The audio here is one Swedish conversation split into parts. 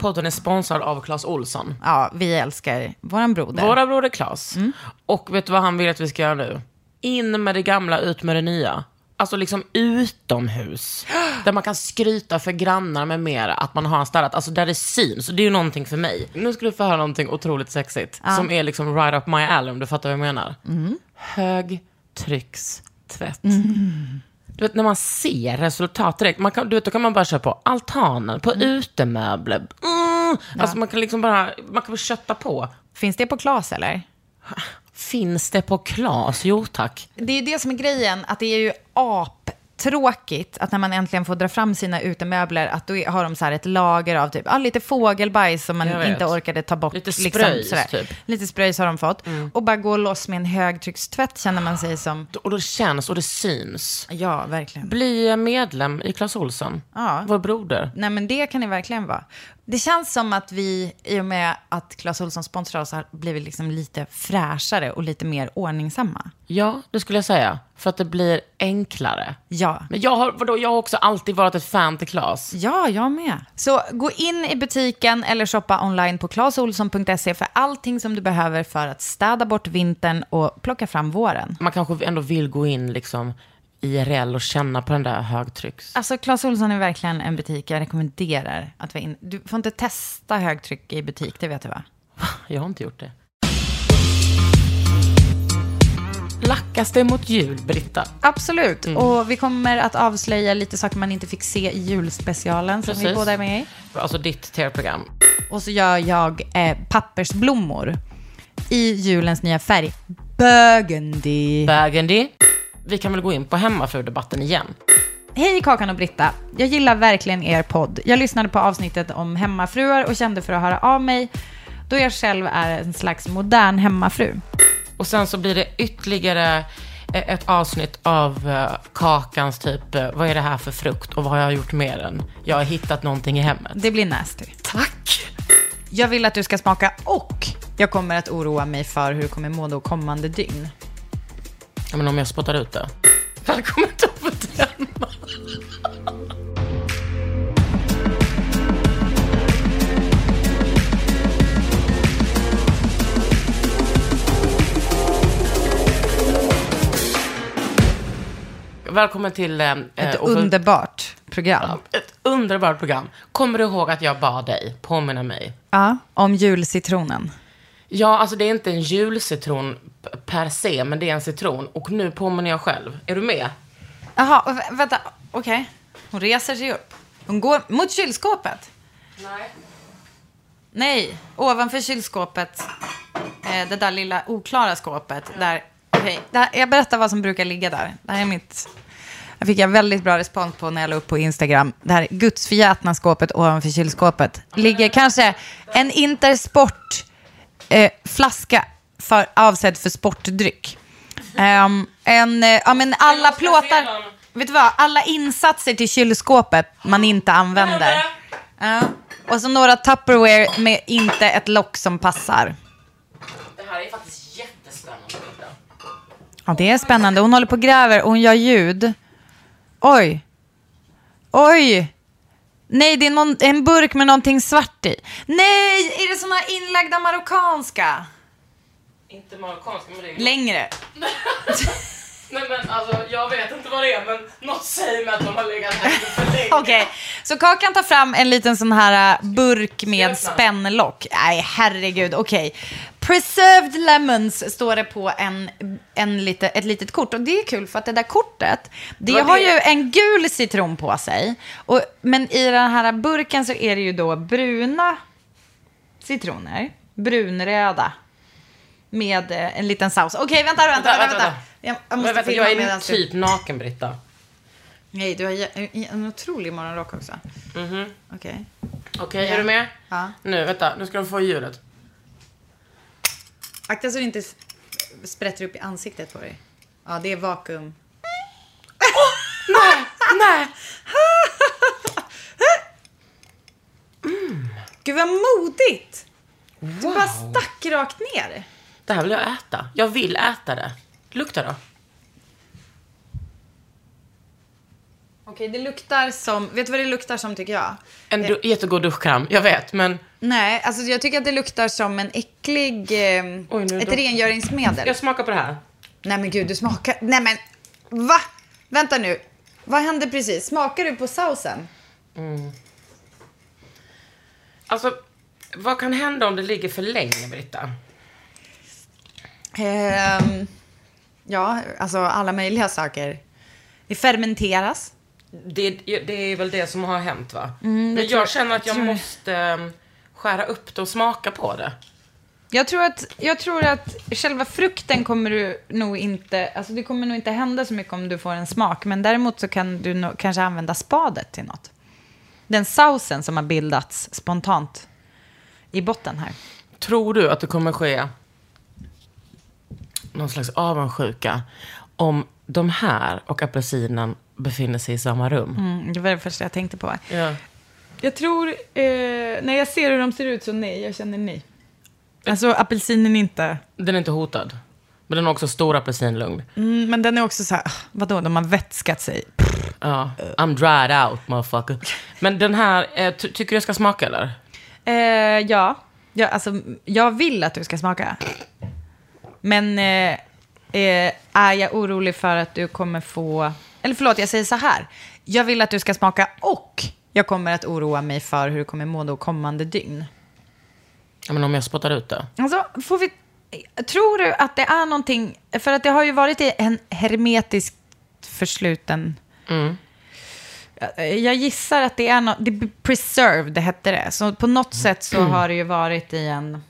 podden är sponsrad av Clas Olsson. Ja, vi älskar våran broder. Våra broder Clas. Och vet du vad han vill att vi ska göra nu? In med det gamla, ut med det nya. Alltså liksom utomhus. Där man kan skryta för grannar med mera att man har en städat. Alltså där det syns. Det är ju någonting för mig. Nu ska du få höra någonting otroligt sexigt. Som är liksom right up my alley om du fattar vad jag menar. Högtryckstvätt. Du vet när man ser resultat direkt. Man kan, du vet, då kan man bara köra på altanen, på utemöbler. Mm. Alltså man kan liksom bara, man kan bara kötta på. Finns det på Klas eller? Finns det på Klas? Jo tack. Det är ju det som är grejen, att det är ju aptråkigt att när man äntligen får dra fram sina utemöbler, att då har de så här ett lager av typ, ah, lite fågelbajs som man inte orkade ta bort. Lite spröjs, sådär. typ. Lite spröjs har de fått. Och bara gå loss med en högtryckstvätt känner man sig som, Och det känns och det syns. ja verkligen. Bli medlem i Clas Ohlson. Ja. Vår broder. Nej men det kan det verkligen vara. Det känns som att vi, i och med att Clas Ohlson sponsrar oss, har blivit liksom lite fräschare och lite mer ordningsamma. Ja, det skulle jag säga. För att det blir enklare. Ja. Men jag har, vadå, jag har också alltid varit ett fan till Clas. Ja, jag med. Så gå in i butiken eller shoppa online på clasolsson.se för allting som du behöver för att städa bort vintern och plocka fram våren. Man kanske ändå vill gå in liksom IRL och känna på den där högtrycks... Alltså, Clas Ohlson är verkligen en butik jag rekommenderar att vara in. Du får inte testa högtryck i butik, det vet du va? Jag har inte gjort det. Lackas det mot jul, Britta? Absolut. Och vi kommer att avslöja lite saker man inte fick se i julspecialen som vi Precis. båda är med i. Alltså ditt tv-program. Och så gör jag eh, pappersblommor i julens nya färg. Burgundy. Burgundy. Vi kan väl gå in på hemmafrudebatten igen. Hej Kakan och Britta. Jag gillar verkligen er podd. Jag lyssnade på avsnittet om hemmafruar och kände för att höra av mig då jag själv är en slags modern hemmafru. Och sen så blir det ytterligare eh, ett avsnitt av eh, Kakans typ, eh, vad är det här för frukt och vad har jag gjort med den? Jag har hittat någonting i hemmet. Det blir nasty. Tack! Jag vill att du ska smaka och jag kommer att oroa mig för hur du kommer må då kommande dygn. Ja, men om jag spottar ut det. Välkommen till Offertenna. Välkommen till eh, Ett eh, underbart program. ett underbart program. Kommer du ihåg att jag bad dig påminna mig? Ja, om julcitronen. Ja, alltså det är inte en julcitron per se, men det är en citron. Och nu påminner jag själv. Är du med? Jaha, vä- vänta. Okej. Hon reser sig upp. Hon går mot kylskåpet. Nej. Nej, ovanför kylskåpet. Eh, det där lilla oklara skåpet. Där, okej, det här, jag berättar vad som brukar ligga där. Det här är mitt... Jag fick jag väldigt bra respons på när jag la upp på Instagram. Det här gudsförgätna skåpet ovanför kylskåpet. Ligger kanske en Intersport eh, flaska för, avsedd för sportdryck. Ehm, en, eh, ja men alla plåtar, vet du vad, alla insatser till kylskåpet man inte använder. Ja. Och så några Tupperware med inte ett lock som passar. Det här är faktiskt jättespännande. Ja, det är spännande. Hon håller på och gräver och hon gör ljud. Oj. Oj. Nej, det är någon, en burk med någonting svart i. Nej, är det såna här inlagda marockanska? Inte marockanska, men det är... Längre. Nej men alltså, jag vet inte vad det är, men något säger mig att de har legat här för länge. Okej, så Kakan tar fram en liten sån här äh, burk med spännlock. Nej, herregud. Okej. Preserved lemons står det på en, en lite, ett litet kort. Och det är kul för att det där kortet, det Vad har det- ju en gul citron på sig. Och, men i den här burken så är det ju då bruna citroner. Brunröda. Med eh, en liten saus. Okej, vänta, vänta, vänta. Vänta, vänta, vänta. Jag, jag måste vänta, filma jag är medan du... typ naken, Britta. Nej, du har en otrolig morgonrock också. Okej. Okej, Ja. är du med? Ja. Nu, vänta, nu ska du få ljudet. Akta så det inte sprätter upp i ansiktet på dig. Ja, det är vakuum. Nej! Gud vad modigt! Du bara stack rakt ner. Det här vill jag äta. Jag vill äta det. Lukta då. Okej, det luktar som... Vet du vad det luktar som tycker jag? En du- jättegod duschkräm, jag vet, men Nej, alltså jag tycker att det luktar som en äcklig... Eh, Oj, nu ett det- rengöringsmedel. jag smakar på det här. Nej men gud, du smakar... Nej men, va? Vänta nu. Vad hände precis? Smakar du på sausen? Alltså, vad kan hända om det ligger för länge, Britta? Ehm, ja, alltså alla möjliga saker. Det fermenteras. Det, det är väl det som har hänt, va? Men jag känner att jag tror- måste um, skära upp det och smaka på det. Jag tror, att, jag tror att själva frukten kommer du nog inte... Alltså det kommer nog inte hända så mycket om du får en smak. Men däremot så kan du nog kanske använda spadet till något. Den sausen som har bildats spontant i botten här. Tror du att det kommer ske någon slags avundsjuka om de här och apelsinen befinner sig i samma rum? Mm, det var det första jag tänkte på. Ja. Jag tror, eh, när jag ser hur de ser ut så nej, jag känner nej. Alltså apelsinen är inte... Den är inte hotad. Men den har också stor apelsinlugn. Mm, men den är också så här, vadå, de har vätskat sig. Ja. I'm dried out, motherfucker. Men den här, eh, ty- tycker du jag ska smaka eller? Eh, ja, ja alltså, jag vill att du ska smaka. Men eh, eh, är jag orolig för att du kommer få... Eller förlåt, jag säger så här. Jag vill att du ska smaka och jag kommer att oroa mig för hur du kommer må då kommande dygn. Ja, men om jag spottar ut det? Alltså, får vi... Tror du att det är någonting... För att det har ju varit i en hermetiskt försluten... Jag gissar att det är något... Preserved, hette det. Så på något sätt så har det ju varit i en...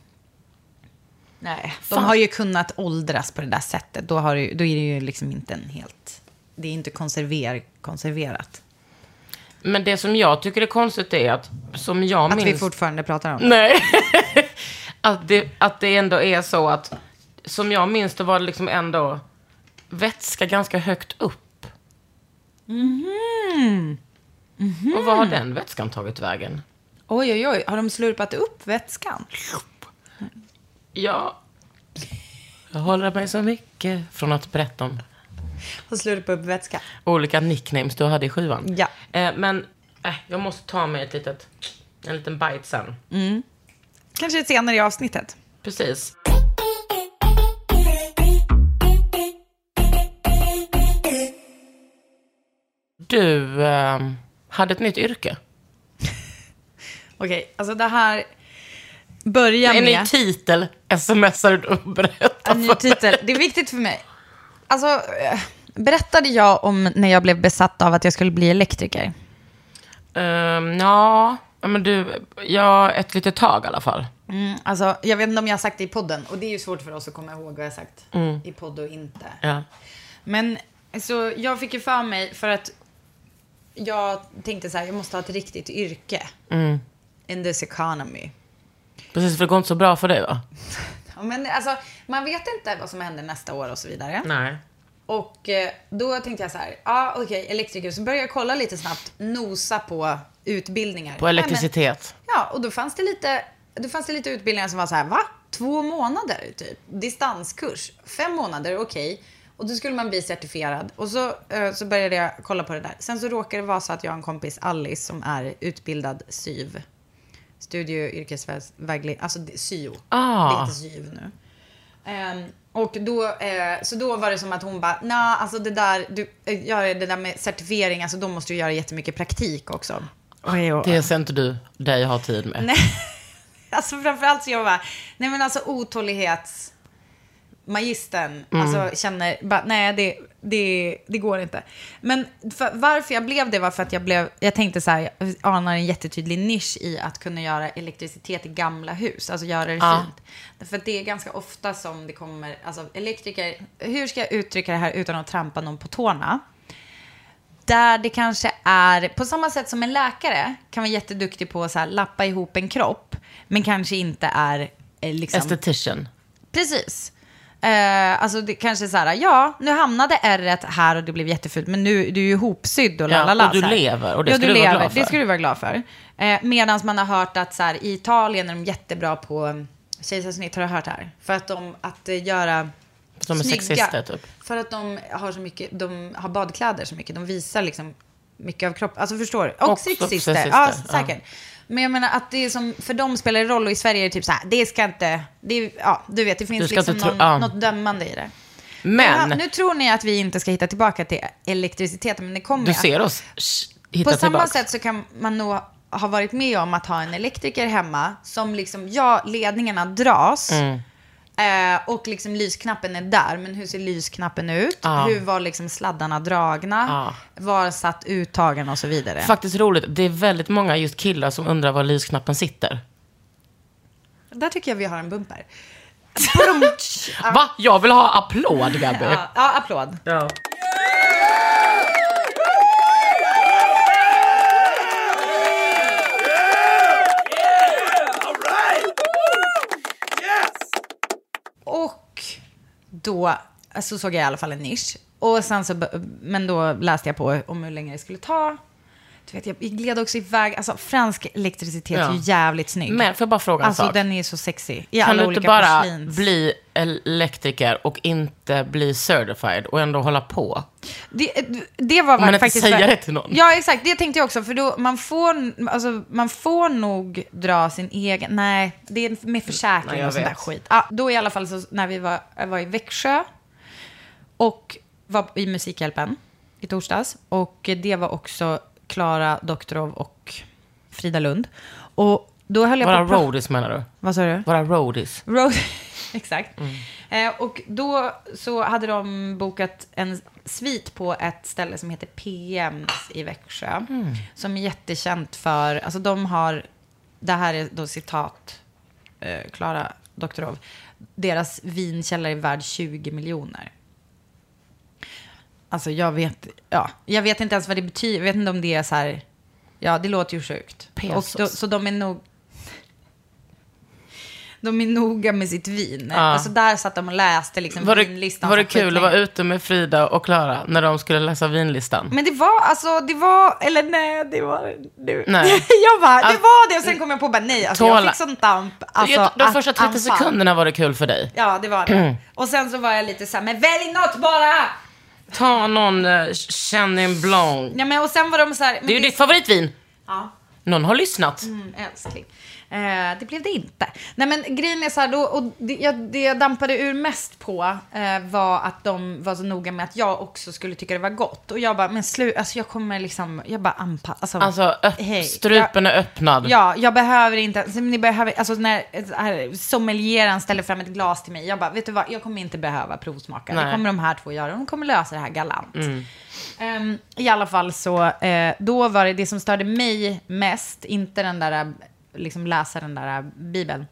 Nej, de Fan. har ju kunnat åldras på det där sättet. Då, har det, då är det ju liksom inte en helt... Det är inte konserver, konserverat. Men det som jag tycker är konstigt är att, som jag Att minns... vi fortfarande pratar om det. Nej. att, det, att det ändå är så att, som jag minns det var det liksom ändå vätska ganska högt upp. Och var har den vätskan tagit vägen? Oj, oj, oj. Har de slurpat upp vätskan? Ja, jag håller mig så mycket från att berätta om Och slurpat upp vätska? olika nicknames du hade i skivan. Ja. Eh, men eh, jag måste ta mig ett litet, en liten bite sen. Kanske senare i avsnittet. Precis. Du eh, hade ett nytt yrke. Okej, alltså det här börjar En ny med... titel smsar du och berättar En ny titel. Det är viktigt för mig. Alltså, eh, berättade jag om när jag blev besatt av att jag skulle bli elektriker? Um, ja, men du, ja, ett litet tag i alla fall. Mm, alltså, jag vet inte om jag har sagt det i podden. Och det är ju svårt för oss att komma ihåg vad jag har sagt i podd och inte. Ja. Men så jag fick ju för mig, för att jag tänkte så här, jag måste ha ett riktigt yrke. In this economy. Precis, för det går inte så bra för dig va? Ja, men alltså, man vet inte vad som händer nästa år och så vidare. Nej. Och eh, då tänkte jag så här, ja ah, okej, elektriker. Så började jag kolla lite snabbt, nosa på utbildningar. På Nej, men- elektricitet. Ja, och då fanns det lite, då fanns det lite utbildningar som var så här, va? Två månader typ? Distanskurs? Fem månader, okej. Och då skulle man bli certifierad. Och så, eh, så började jag kolla på det där. Sen så råkade det vara så att jag har en kompis, Alice, som är utbildad SYV. Studie och yrkesvägledning, alltså det- syo. Ah. Det heter SYV nu. Ehm, och då, eh, så då var det som att hon bara, nej, alltså det där, du, eh, gör det där med certifiering, alltså då måste du göra jättemycket praktik också. Oj, och, Det ser inte du dig ha tid med. Nej. Alltså framförallt så jag bara, nej men alltså otålighets magistern, alltså känner, bara, nej det, det, det går inte. Men för, varför jag blev det var för att jag blev, jag tänkte så här, jag anar en jättetydlig nisch i att kunna göra elektricitet i gamla hus, alltså göra det Ja. fint. För det är ganska ofta som det kommer, alltså elektriker, hur ska jag uttrycka det här utan att trampa någon på tårna? Där det kanske är, på samma sätt som en läkare kan vara jätteduktig på att så här, lappa ihop en kropp, men kanske inte är eh, liksom... Esthetician. Precis. Eh, alltså det kanske så här, ja, nu hamnade r här och det blev jättefult, men nu du är ju ihopsydd och Ja, lalala. och du lever, och det ja, ska du du vara lever. Det ska du vara glad för. Eh, Medan man har hört att så här, i Italien är de jättebra på um, kejsarsnitt, har du hört här? För att de, att eh, göra De är snygga. sexister, typ. För att de har så mycket, de har badkläder så mycket, de visar liksom mycket av kroppen. Alltså förstår du? Och Också sexister. Ja, ja. Men jag menar att det är som, för dem spelar det roll och i Sverige är det typ så här, det ska inte, det är, ja du vet, det finns liksom någon, ja. något dömande i det. Men Ja, nu tror ni att vi inte ska hitta tillbaka till elektriciteten, men det kommer du ser oss hitta På samma tillbaks. sätt så kan man nog ha varit med om att ha en elektriker hemma som liksom, ja, ledningarna dras. Mm. Eh, och liksom lysknappen är där, men hur ser lysknappen ut? Ja. Hur var liksom sladdarna dragna? Ja. Var satt uttagen och så vidare? Faktiskt roligt, det är väldigt många just killar som undrar var lysknappen sitter. Där tycker jag vi har en bumper. Va? Jag vill ha applåd, Gabby. Ja, ja applåd. Ja. Då så såg jag i alla fall en nisch. Och sen så, men då läste jag på om hur länge det skulle ta. Du vet, jag gled också iväg. Alltså fransk elektricitet är Ja. ju jävligt snygg. Men får jag bara fråga en Alltså sak? den är så sexy. I Kan alla du inte bara porslins. bli elektriker och inte bli certified och ändå hålla på? Det, det var Men inte faktiskt... säga det till någon. Ja, exakt. Det tänkte jag också. För då, man får, alltså, man får nog dra sin egen... Nej, det är med försäkring Nej, och sånt där skit. Ja, då i alla fall så när vi var, var i Växjö och var i Musikhjälpen i torsdags. Och det var också Klara Doktorov och Frida Lund. Och då höll jag Våra på roadies menar du? Vad sa du? Våra roadies. Road, exakt. Eh, och då så hade de bokat en svit på ett ställe som heter PMs i Växjö. Som är jättekänt för, alltså de har, det här är då citat, eh, Klara Doktorov. Deras vinkällare är värd 20 miljoner. Alltså jag vet, ja, jag vet inte ens vad det betyder. Jag vet inte om det är så här, ja det låter ju sjukt. Pesos. Och då, så de är nog, de är noga med sitt vin. Ja. Alltså där satt de och läste liksom Var det, vinlistan. var det kul att vara ute med Frida och Klara när de skulle läsa vinlistan? Men det var, alltså det var, eller nej, det var, du. Nej. jag bara, det Alltså, var det och sen kom jag på bara nej, alltså jag fick sånt damp. Alltså, de första 30 anfall. sekunderna var det kul för dig. Ja, det var det. Och sen så var jag lite så här, men välj något bara! Ta någon uh, Chenin Blanc. Ja, men och sen var de så här, Det är ju ditt favoritvin. Ja. Någon har lyssnat. Mm, älskling. Eh, det blev det inte. Nej men grejen är så här, då, och det, jag, det jag dampade ur mest på eh, var att de var så noga med att jag också skulle tycka det var gott. Och jag bara, men slut, alltså jag kommer liksom, jag bara anpassa. Alltså, Alltså, öpp, hej, strupen är öppnad. Ja, jag behöver inte, alltså, ni behöver, alltså när ett- här, sommelieren ställer fram ett glas till mig, jag bara, vet du vad, jag kommer inte behöva provsmaka. Det Nej. kommer de här två göra, de kommer lösa det här galant. Ehm, I alla fall så, eh, då var det det som störde mig mest, inte den där, liksom läsa den där bibeln,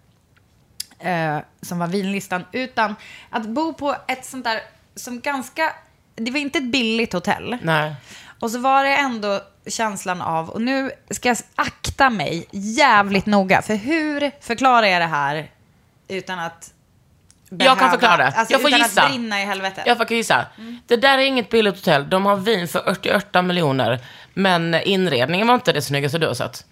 eh, som var vinlistan, utan att bo på ett sånt där, som ganska, det var inte ett billigt hotell. Nej. Och så var det ändå känslan av, och nu ska jag akta mig jävligt noga, för hur förklarar jag det här utan att Jag kan förklara det. Alltså Jag får utan gissa. att brinna i helvetet. Jag får gissa. Det där är inget billigt hotell. De har vin för 88 miljoner. Men inredningen var inte det snyggaste du har sett.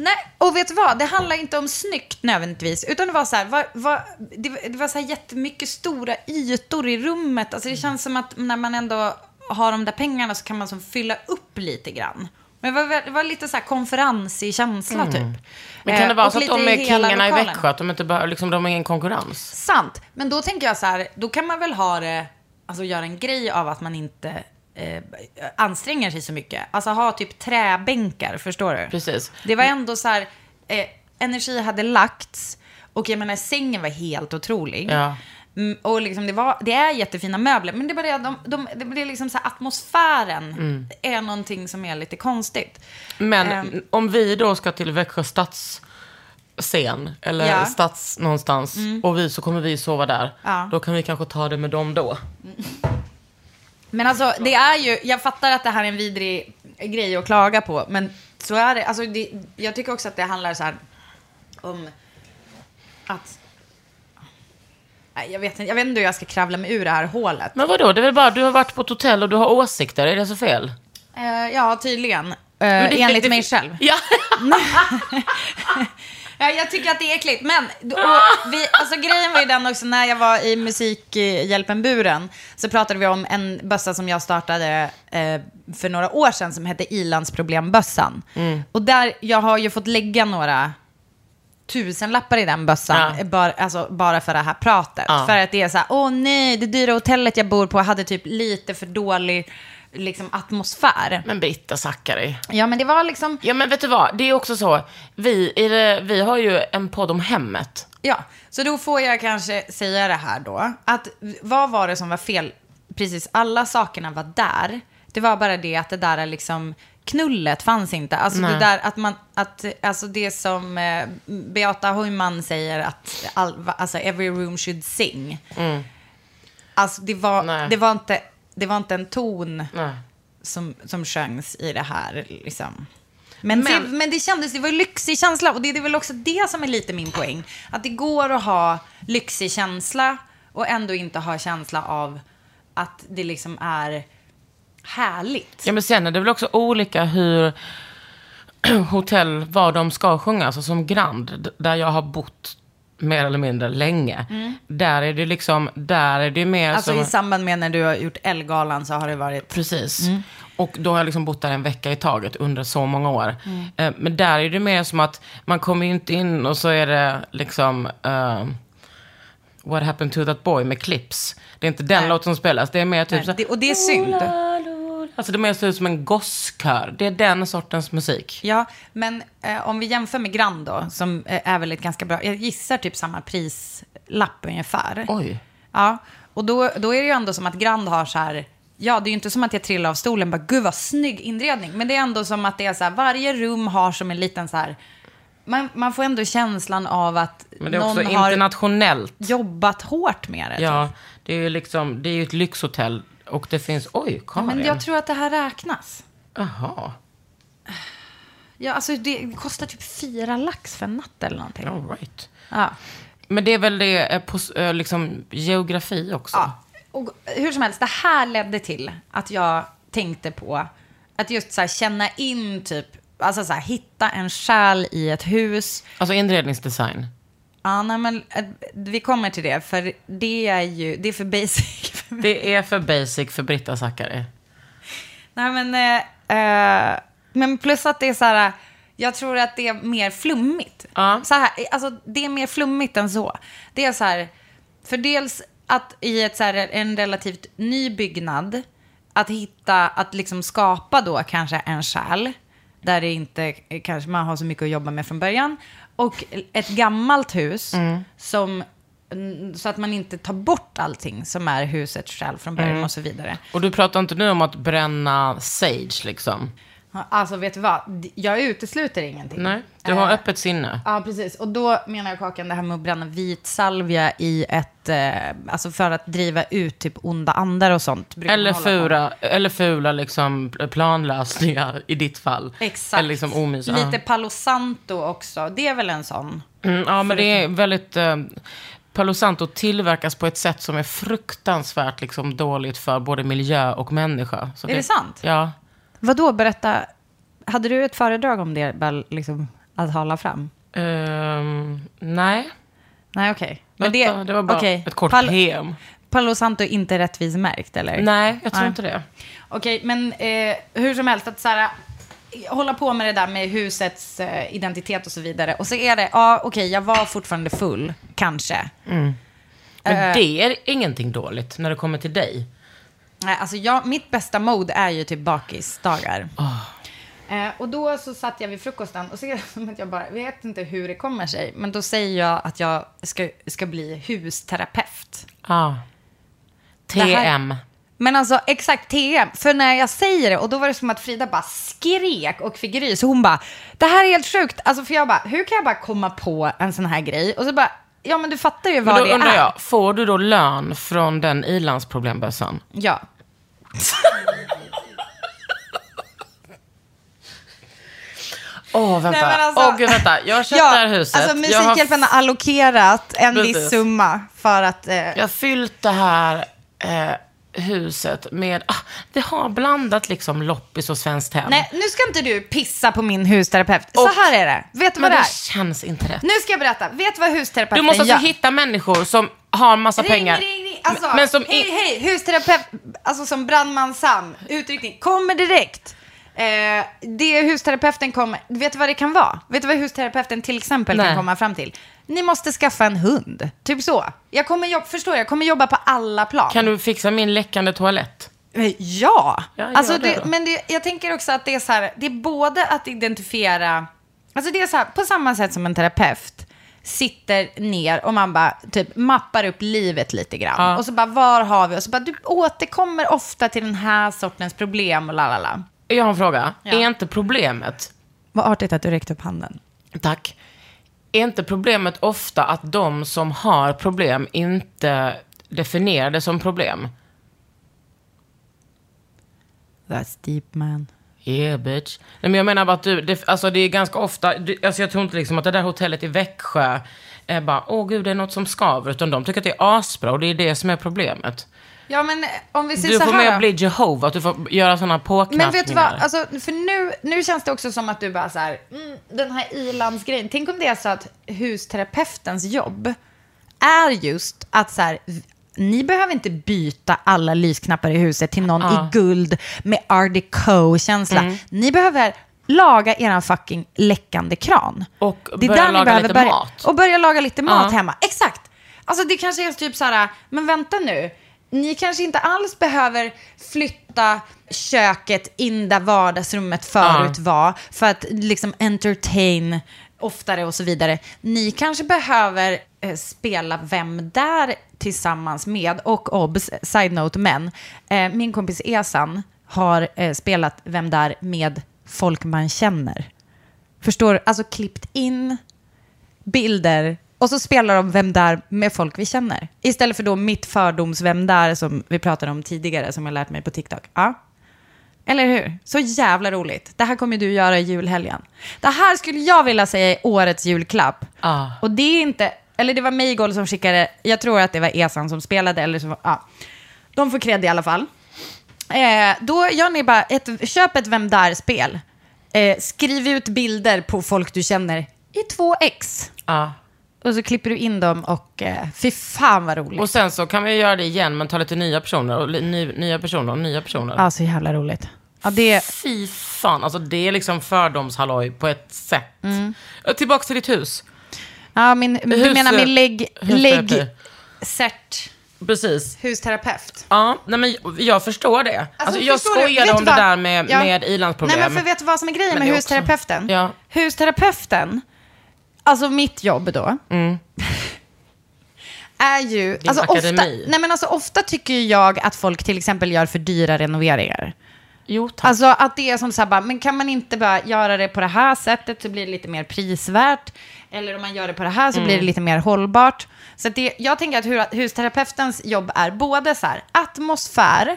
Nej, och vet du vad? Det handlar inte om snyggt nödvändigtvis, utan det var så här, var, var, det, var- det var så här jättemycket stora ytor i rummet. Alltså det känns som att när man ändå har de där pengarna så kan man som fylla upp lite grann. Men det var, det var lite så här konferensig känsla typ. Mm. Men kan Eh, det vara och så att de är kingarna i. Växjö? Att de inte behöver, liksom, de har ingen konkurrens? Sant. Men då tänker jag så här, då kan man väl ha det, alltså göra en grej av att man inte eh, anstränger sig så mycket. Alltså ha typ träbänkar, förstår du? Precis. Det var ändå så här, eh, energi hade lagts och jag menar sängen var helt otrolig. Ja. Mm, och liksom det, var, det är jättefina möbler, men det bara det, de, de, det blir liksom så här, atmosfären Mm. är någonting som är lite konstigt. Men Ehm. om vi då ska till Växjö stadsscen, eller Ja. Mm. stads någonstans, och vi så kommer vi sova där. Ja. Då kan vi kanske ta det med dem då. Men alltså, det är ju, jag fattar att det här är en vidrig grej att klaga på, men så är det. Alltså, det jag tycker också att det handlar så här om att... Nej, jag, vet inte, jag vet inte hur jag ska kravla mig ur det här hålet. Men vadå, det är väl bara du har varit på ett hotell och du har åsikter, är det så fel? Eh, ja, tydligen. Eh, det- enligt det- mig själv. Ja. Ja, jag tycker att det är äckligt. Men och vi, alltså, grejen var ju den också, när jag var i Musikhjälpen-buren så pratade vi om en bössa som jag startade eh, för några år sedan som hette Ilandsproblembössan. Och där, jag har ju fått lägga några tusenlappar i den bössan, Ja. eh, bara, alltså, bara för det här pratet. Ja. För att det är så här, åh nej, det dyra hotellet jag bor på hade typ lite för dålig liksom, atmosfär. Men Britta Zackari. Ja, men det var liksom, Ja, men vet du vad? Det är också så. Vi, det, vi har ju en podd om hemmet. Ja, så då får jag kanske säga det här då. Att vad var det som var fel? Precis, alla sakerna var där. Det var bara det att det där är liksom knullet fanns inte. Alltså det där att man, att, alltså det som eh, Beata Heumann säger att all, alltså every room should sing. Alltså det var, Nej. det var inte, det var inte en ton Nej. som, som sjöngs i det här. Liksom. Men, Men- det, men det kändes, det var en lyxig känsla. Och det är väl också det som är lite min poäng. Att det går att ha lyxig känsla och ändå inte ha känsla av att det liksom är härligt. Ja, men sen är det väl också olika hur hotell, vad de ska sjunga. Alltså som Grand, där jag har bott mer eller mindre länge. Där är det liksom, där är det mer Mm. Alltså som... i samband med när du har gjort Elgalan så har det varit... Precis. Och då har jag liksom bott där en vecka i taget under så många år. Eh, men där är det mer som att man kommer ju inte in och så är det liksom eh, What happened to that boy med Clips. Det är inte den Nej. låten som spelas. Det är mer typ Nej, så det- och det är synd. Alltså det är så som en gosskör. Det är den sortens musik. Ja, men eh, om vi jämför med Grand då, som eh, är väl ett ganska bra, jag gissar typ samma prislapp ungefär. Oj. Ja, och då, då är det ju ändå som att Grand har så här, ja det är ju inte som att jag trillar av stolen bara, gud vad snygg inredning. Men det är ändå som att det är så här, varje rum har som en liten så här, man, man får ändå känslan av att Men det är någon också har internationellt. jobbat hårt med det. Ja, det är ju liksom, det är ju ett lyxhotell. Och det finns, oj, Ja, Karin. Men jag tror att det här räknas. Jaha, Ja, alltså det kostar typ fyra lax för en natt eller någonting. all right. Ja. Men det är väl det, eh, eh, liksom geografi också. Ja, och hur som helst, det här ledde till att jag tänkte på att just så här känna in typ, alltså så här hitta en själ i ett hus. Alltså inredningsdesign. Ja, nej, men eh, vi kommer till det, för det är ju, det är för basic för mig. Det är för basic för Britta Zackari. Nej, men, eh, eh, men plus att det är så här, jag tror att det är mer flummigt. Ja. Så här, alltså, det är mer flummigt än så. Det är så här, för dels att i ett, så här, en relativt ny byggnad, att hitta, att liksom skapa då kanske en själ, där det inte kanske man har så mycket att jobba med från början, och ett gammalt hus som mm, så att man inte tar bort allting som är husets själ från början och så vidare. Och du pratar inte nu om att bränna sage liksom? Alltså, vet du vad? Jag utesluter ingenting. Nej, du har Eh, öppet sinne. Ja, precis. Och då menar jag Kakan det här med att bränna vit salvia i ett, eh, alltså för att driva ut typ onda andar och sånt. Eller fula, eller fula liksom planlösningar i ditt fall. Exakt. Eller liksom omys. Lite. Palo Santo också. Det är väl en sån? Mm, ja, men det är väldigt... Eh, Palo Santo tillverkas på ett sätt som är fruktansvärt liksom, dåligt för både miljö och människa. Så Är det sant? Ja. Vadå, berätta. Hade du ett föredrag om det, liksom, att hålla fram? Ehm, nej, Nej, okej. Vänta, det, var bara okej. ett kort Pal- PM. Palo Santo är inte rättvist märkt, eller? Nej, jag tror Nej. inte det. Okej, men eh, hur som helst, att så här, hålla på med det där med husets eh, identitet och så vidare. Och så är det, ja okej, jag var fortfarande full, kanske. Men Eh. det är ingenting dåligt när det kommer till dig. Nej, alltså jag, mitt bästa mode är ju typ bakisdagar. Eh, och då så satt jag vid frukosten och så är som att jag bara vet inte hur det kommer sig. Men då säger jag att jag ska, ska bli husterapeut. Ah. Det här- TM. Men alltså exakt TM, för när jag säger det och då var det som att Frida bara skrek och fick ry. Så hon bara, det här är helt sjukt. Alltså för jag bara, hur kan jag bara komma på en sån här grej? Och så bara, ja men du fattar ju Men vad då det undrar är. jag, får du då lön från den ilandsproblembössan? Ja. Åh, vänta. Nej, Åh, men alltså- gud, vänta. Jag har köpt det här huset. Alltså har, Musikhjälpen har allokerat en Precis. viss summa för att... Eh, jag har fyllt det här eh, huset med... Ah, det har blandat liksom loppis och Svenskt Tenn. Nej, nu ska inte du pissa på min husterapeut. Och- så här är det. Vet du vad Men det det är? känns inte rätt. Nu ska jag berätta. Vet du vad husterapeuten Du måste alltså gör? hitta människor som har massa Ring, pengar. ring, ring. Alltså, men som hej, hej, husterapeut, alltså som brandman Sam, utryckning, kommer direkt. Eh, det husterapeuten kommer, vet du vad det kan vara? Vet du vad husterapeuten till exempel Nej. kan komma fram till? Ni måste skaffa en hund, typ så. Jag kommer jobba, förstår jag, jag kommer jobba på alla plan. Kan du fixa min läckande toalett? Eh, Ja, Ja, alltså det men det, jag tänker också att det är så här, det är både att identifiera, alltså det är så här, på samma sätt som en terapeut sitter ner och man bara typ mappar upp livet lite grann. Ja. Och så bara, var har vi? Och så bara, du återkommer ofta till den här sortens problem och la la la. Jag har en fråga. Ja. Är inte problemet, Vad artigt att du räckte upp handen. tack, är inte problemet ofta att de som har problem inte definierar det som problem? That's deep man. Yeah bitch. Nej, men jag menar bara att du, det, alltså det är ganska ofta, du, alltså jag tror inte liksom att det där hotellet i Växjö är bara, åh gud det är något som skaver, utan de tycker att det är asbra och det är det som är problemet. Ja, men eh, om vi säger Du så får här att bli Jehova, att du får göra sådana påknackningar. Men vet du vad, alltså, för nu, nu känns det också som att du bara så här, mm, den här ilandsgrejen. Tänk om det är så att husterapeutens jobb är just att så här, ni behöver inte byta alla lysknappar i huset till någon Ja. i guld med art deco-känsla. Mm. Ni behöver laga eran fucking läckande kran. Och Det börja laga behöver lite börja. mat. Och börja laga lite mat Ja. hemma. Exakt. Alltså det kanske är typ så här, men vänta nu. Ni kanske inte alls behöver flytta köket in där vardagsrummet förut var för att liksom entertain oftare och så vidare. Ni kanske behöver eh, spela Vem där tillsammans med, och obs, side note, men eh, min kompis Esan har eh, spelat Vem där med folk man känner. Förstår, alltså klippt in bilder och så spelar de Vem där med folk vi känner. Istället för då mitt fördoms Vem där som vi pratade om tidigare som jag lärt mig på TikTok. Ja. Eller hur? Så jävla roligt. Det här kommer du göra i julhelgen. Det här skulle jag vilja säga är årets julklapp. Ja. Och det är inte, eller det var Meigol som skickade, jag tror att det var Esan som spelade, eller så, ja. De får cred i alla fall. Eh, då gör ni bara ett, köp ett Vem där-spel. Eh, skriv ut bilder på folk du känner i 2x. Ja. Och så klipper du in dem och eh, fy fan vad roligt. Och sen så kan vi göra det igen, men ta lite nya personer och ny, nya personer och nya personer. Ja, så jävla roligt. Ja, det, Fy fan, alltså det är liksom fördomshalloj på ett sätt. Mm. Tillbaks till ditt hus. ja, min, du Hus- menar min lägg, lägg, cert, Precis. husterapeut. Ja, nej men jag förstår det. Alltså, jag förstår du? skojade om du det där med, Ja. med ilandsproblem. Nej, men för vet du vad som är grejen Men med är också- husterapeuten? Ja. Husterapeuten, alltså mitt jobb då, är ju... Din Alltså ofta, akademi. nej men alltså ofta tycker jag att folk till exempel gör för dyra renoveringar. Jo, tack. Alltså att det är som så här bara, men kan man inte bara göra det på det här sättet så blir det lite mer prisvärt. Eller om man gör det på det här så blir Mm. det lite mer hållbart. Så det, jag tänker att hu- husterapeutens jobb är både så här atmosfär,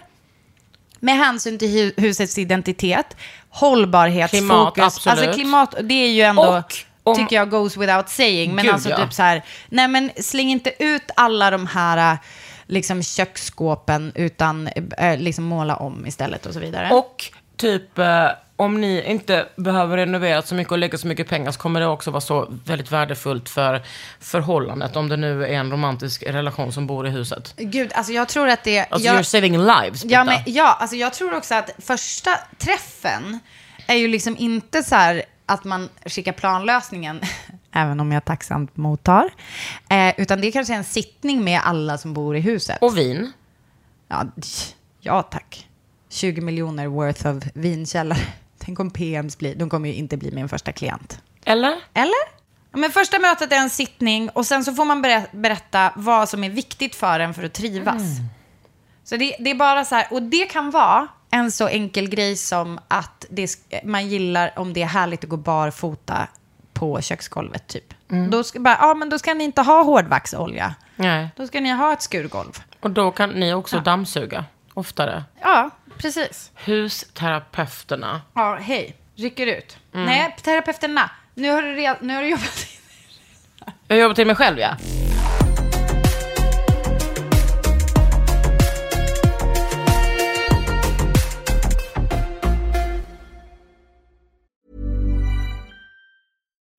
med hänsyn till hu- husets identitet, hållbarhetsfokus. Klimat, absolut. Alltså klimat, det är ju ändå, Och om- tycker jag, goes without saying. Men Gud, alltså ja. typ så här, nej men släng inte ut alla de här liksom köksskåpen utan eh, liksom måla om istället och så vidare. Och typ, eh, om ni inte behöver renovera så mycket och lägga så mycket pengar så kommer det också vara så väldigt värdefullt för förhållandet. Om det nu är en romantisk relation som bor i huset. Gud, alltså jag tror att det... Alltså jag, you're saving lives, Britta. ja, men, ja, alltså jag tror också att första träffen är ju liksom inte så här att man skickar planlösningen, även om jag tacksamt mottar, eh, utan det är kanske en sittning med alla som bor i huset. Och vin. Ja, ja, tack. 20 miljoner worth of vinkällare. Tänk om PMs blir, de kommer ju inte bli min första klient. Eller? Eller? Men första mötet är en sittning och sen så får man berä- berätta vad som är viktigt för en för att trivas. Så det, det är bara så här, och det kan vara en så enkel grej som att det, man gillar om det är härligt att gå barfota på köksgolvet typ. Då, ska, bara, ja, men då ska ni inte ha hårdvaxolja. Nej. Då ska ni ha ett skurgolv. Och då kan ni också dammsuga oftare. Ja, precis. Husterapeuterna. Ja, hej. Rycker ut. Nej, terapeuterna. Nu har du, rea- nu har du jobbat Jag jobbar till mig själv, ja.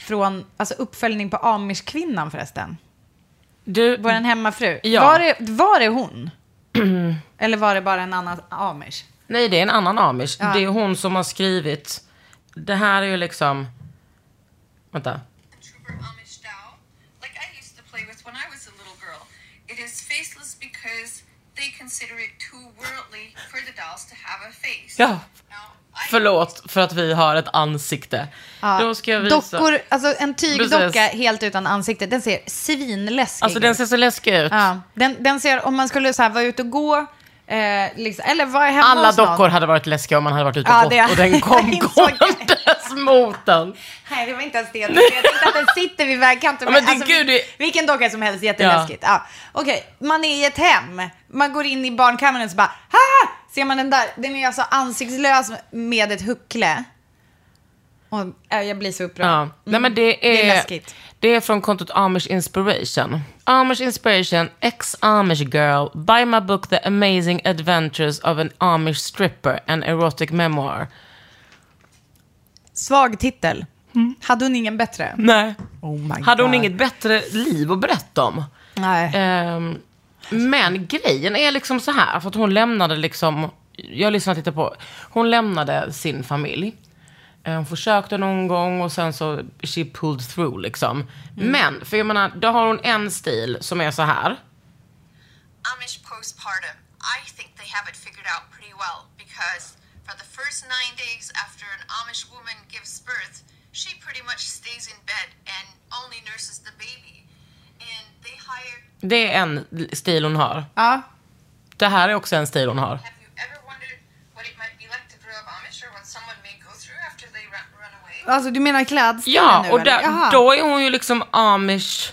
från alltså uppföljning på Amish-kvinnan förresten. Du, Vår hemmafru. Ja. Var, det, var det hon? Eller var det bara en annan Amish? nej, det är en annan amish. Ja. Det är hon som har skrivit. Det här är ju liksom... Vänta. Ja, förlåt för att vi har ett ansikte. Då ska jag visa. Dockor, alltså en tygdocka Precis. helt utan ansikte, den ser svinläskig Alltså den ser så läskig ut. Ja, den, den ser, om man skulle så här, vara ute och gå, eh, liksom, eller vara hemma Alla dockor hade varit läskiga om man hade varit ute och Ja, gått det- och den kom gåendes mot den. Nej, det var inte ens det. Jag tänkte att den sitter vid vägkanten. Ja, men det- alltså, gud, det- Vilken docka som helst, jätteläskigt. Ja. Okej, man är i ett hem. Man går in i barnkammaren och så bara, ha! Ser man den där? Den är alltså ansiktslös med ett huckle. Och, äh, jag blir så upprörd. Ja. Nej, men det är, Det är läskigt. det är från kontot Amish Inspiration. Amish Inspiration, ex-Amish girl, buy my book The Amazing Adventures of an Amish Stripper, an erotic memoir. Svag titel. Hade hon ingen bättre? Nej. Oh Hade hon God. inget bättre liv att berätta om? Nej. Ehm, men grejen är liksom så här, för att hon lämnade liksom, jag lyssnade lite på, hon lämnade sin familj. Eh, Hon försökte någon gång och sen så, she pulled through liksom. Men, för jag menar, då har hon en stil som är så här. Amish postpartum, I think they have it figured out pretty well because for the first nine days after an Amish woman gives birth, she pretty much stays in bed and only nurses the baby. Det är en stil hon har. Ja. Det här är också en stil hon har. Alltså du menar klädstilen Ja, nu och där, då är hon ju liksom amish.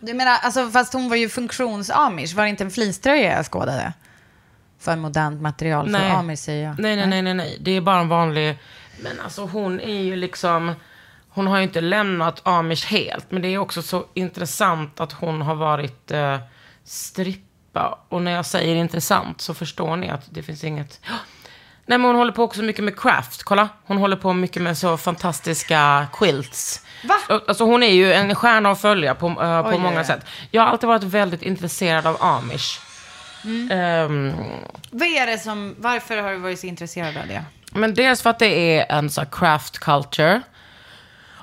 Du menar, alltså fast hon var ju funktions-amish, var det inte en fleecetröja jag skådade? För modernt material, för amish säger jag. Nej, nej, nej, nej, nej. Det är bara en vanlig... Men alltså hon är ju liksom... Hon har ju inte lämnat amish helt. Men det är också så intressant att hon har varit eh, strippa. Och när jag säger intressant så förstår ni att det finns inget... Nej, men hon håller på också mycket med craft. Kolla, hon håller på mycket med så fantastiska quilts. Va? Alltså hon är ju en stjärna att följa på, eh, på Oj, många oj. sätt. Jag har alltid varit väldigt intresserad av amish. Mm. Ehm, Vad är det som, varför har du varit så intresserad av det? men dels för att det är en så craft culture.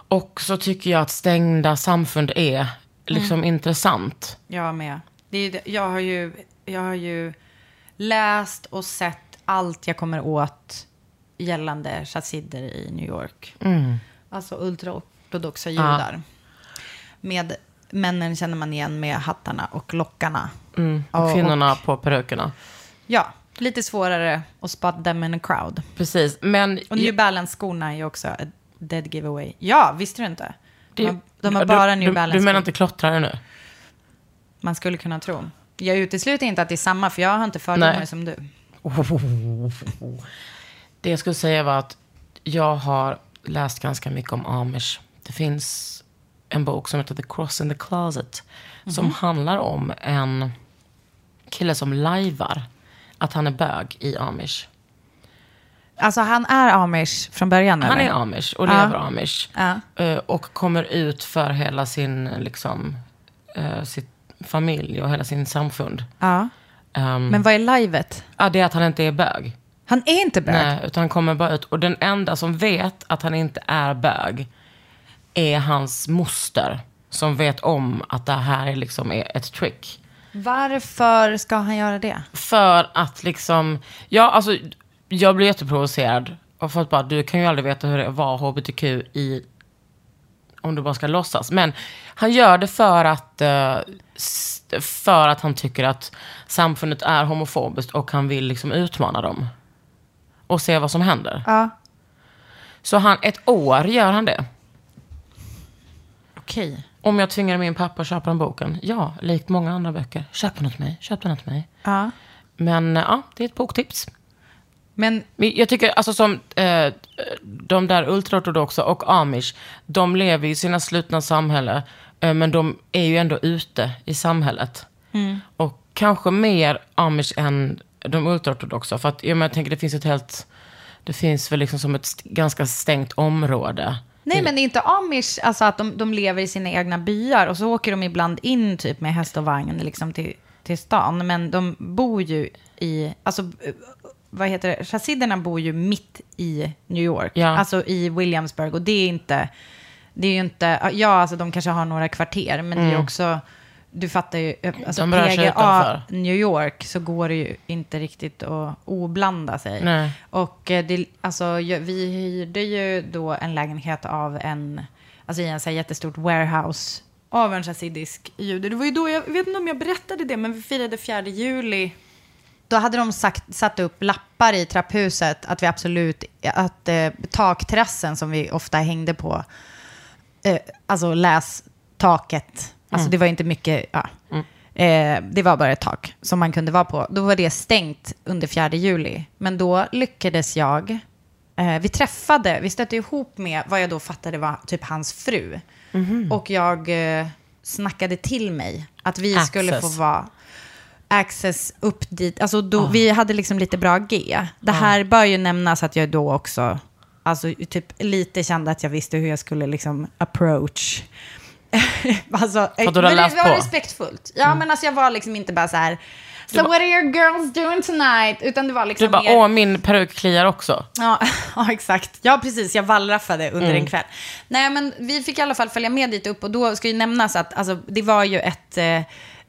Och så tycker jag att stängda samfund är liksom intressant. Jag med. Det är, jag, har ju, jag har ju läst och sett allt jag kommer åt gällande chassider i New York. Alltså ultraortodoxa judar. Med männen känner man igen med hattarna och lockarna. Och Och- kvinnorna på perukerna. Ja, lite svårare att spot them in a crowd. Precis, men... Och New Balance-skorna är ju också a dead giveaway. Ja, visste du inte? De har, de har du, bara New Balance. du menar inte klottrare nu? Man skulle kunna tro. Jag utesluter inte att det är samma, för jag har inte fördomar som du. Det jag skulle säga var att jag har läst ganska mycket om amish. Det finns en bok som heter The Cross in the Closet. Som handlar om en kille som lajvar att han är bög i amish. Alltså han är amish från början Han eller? är amish och Ja. lever amish. Ja. Eh, Och kommer ut för hela sin, liksom, eh, sitt familj och hela sin samfund. Ja. Ehm, Men vad är livet? ja, det är att han inte är bög. Han är inte bög. Nej, utan han kommer bara ut. Och den enda som vet att han inte är bög är hans moster. Som vet om att det här är liksom är ett trick. Varför ska han göra det? För att liksom, ja alltså, jag blir jätteprovocerad och folk bara, du kan ju aldrig veta hur det vara hbtq i, om du bara ska låtsas. Men han gör det för att, eh, för att han tycker att samfundet är homofobiskt och han vill liksom utmana dem. Och se vad som händer. Ja. Så han, ett år gör han det. Okej. Om jag tvingar min pappa att köpa den boken? Ja, likt många andra böcker. Köp den åt mig, köp den åt mig. Ja. Men ja, det är ett boktips. Men jag tycker, alltså som eh, de där ultraortodoxa och amish, de lever i sina slutna samhälle, eh, men de är ju ändå ute i samhället. Och kanske mer amish än de ultraortodoxa, för att jag, menar, jag tänker det finns ett helt, det finns väl liksom som ett st- ganska stängt område. Nej, men det är inte amish, alltså att de, de lever i sina egna byar och så åker de ibland in typ med häst och vagn liksom till, till stan. Men de bor ju i, alltså vad heter det, chassiderna bor ju mitt i New York. Ja. Alltså i Williamsburg och det är inte, det är ju inte, ja alltså de kanske har några kvarter, men det är ju också, du fattar ju, eh, alltså Mm. De PGA. New York så går det ju inte riktigt att oblanda sig. Nej. Och eh, det, alltså, vi hyrde ju då en lägenhet av en, alltså i en så här jättestort warehouse av en chassidisk jude. Det var ju då, jag vet inte om jag berättade det, men vi firade 4 juli. Då hade de sagt, satt upp lappar i trapphuset att vi absolut, att eh, takterrassen som vi ofta hängde på, eh, alltså läs taket. Alltså det var inte mycket, ja. Eh, det var bara ett tak som man kunde vara på. Då var det stängt under 4 juli. Men då lyckades jag, eh, vi träffade, vi stötte ihop med vad jag då fattade var typ hans fru. Och jag eh, snackade till mig att vi skulle få Access. vara access upp dit. Alltså då, Vi hade liksom lite bra G. Det här bör ju nämnas att jag då också, alltså typ lite kände att jag visste hur jag skulle liksom approach. alltså, För du läst det var på. respektfullt. Ja, men alltså jag var liksom inte bara så här, so what are your girls doing tonight? Utan det var liksom Du bara, mer... åh min peruk kliar också. Ja, ja, exakt. Ja, precis. Jag wallraffade under Mm. en kväll. Nej, men vi fick i alla fall följa med dit upp och då ska ju nämnas att alltså, det var ju ett, eh,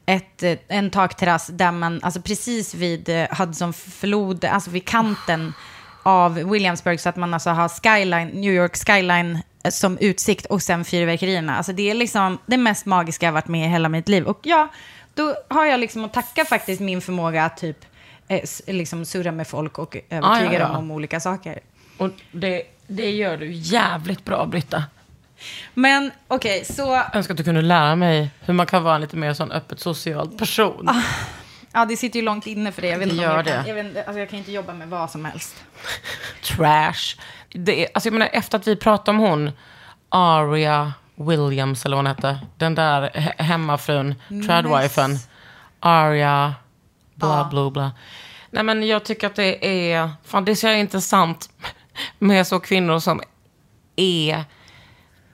ett, eh, en takterrass där man, alltså precis vid eh, Hudson flod, alltså vid kanten av Williamsburg så att man alltså har skyline, New York skyline eh, som utsikt och sen fyrverkerierna. Alltså det är liksom det mest magiska jag varit med i hela mitt liv. Och ja, då har jag liksom att tacka faktiskt min förmåga att typ eh, liksom surra med folk och övertyga ja, ja. dem om olika saker. Och det, det gör du jävligt bra, Britta. Men okej, så... Jag önskar att du kunde lära mig hur man kan vara en lite mer sån öppet social person. Ja, det sitter ju långt inne för det. Jag vet inte jag, kan, jag, vet, inte- alltså jag kan inte jobba med vad som helst. Trash. Det är, alltså jag menar, efter att vi pratade om hon, Aria Williams, eller vad hon hette, den där he- hemmafrun, tradwifen, Aria, bla bla bla. Nej men jag tycker att det är, fan det är så intressant med så kvinnor som är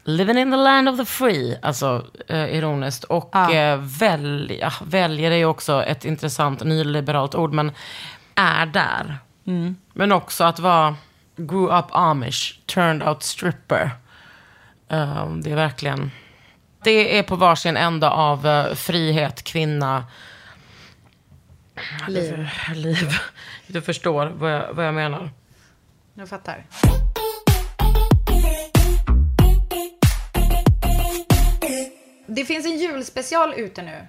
living in the land of the free, alltså eh, ironiskt. Och Ja. eh, väl, ja, väljer är ju också ett intressant nyliberalt ord, men är där. Men också att vara grew up amish, turned out stripper. Eh, det är verkligen, det är på varsin ända av eh, frihet, kvinna, Liv. liv. Du förstår vad jag, vad jag menar. Jag fattar. Det finns en julspecial ute nu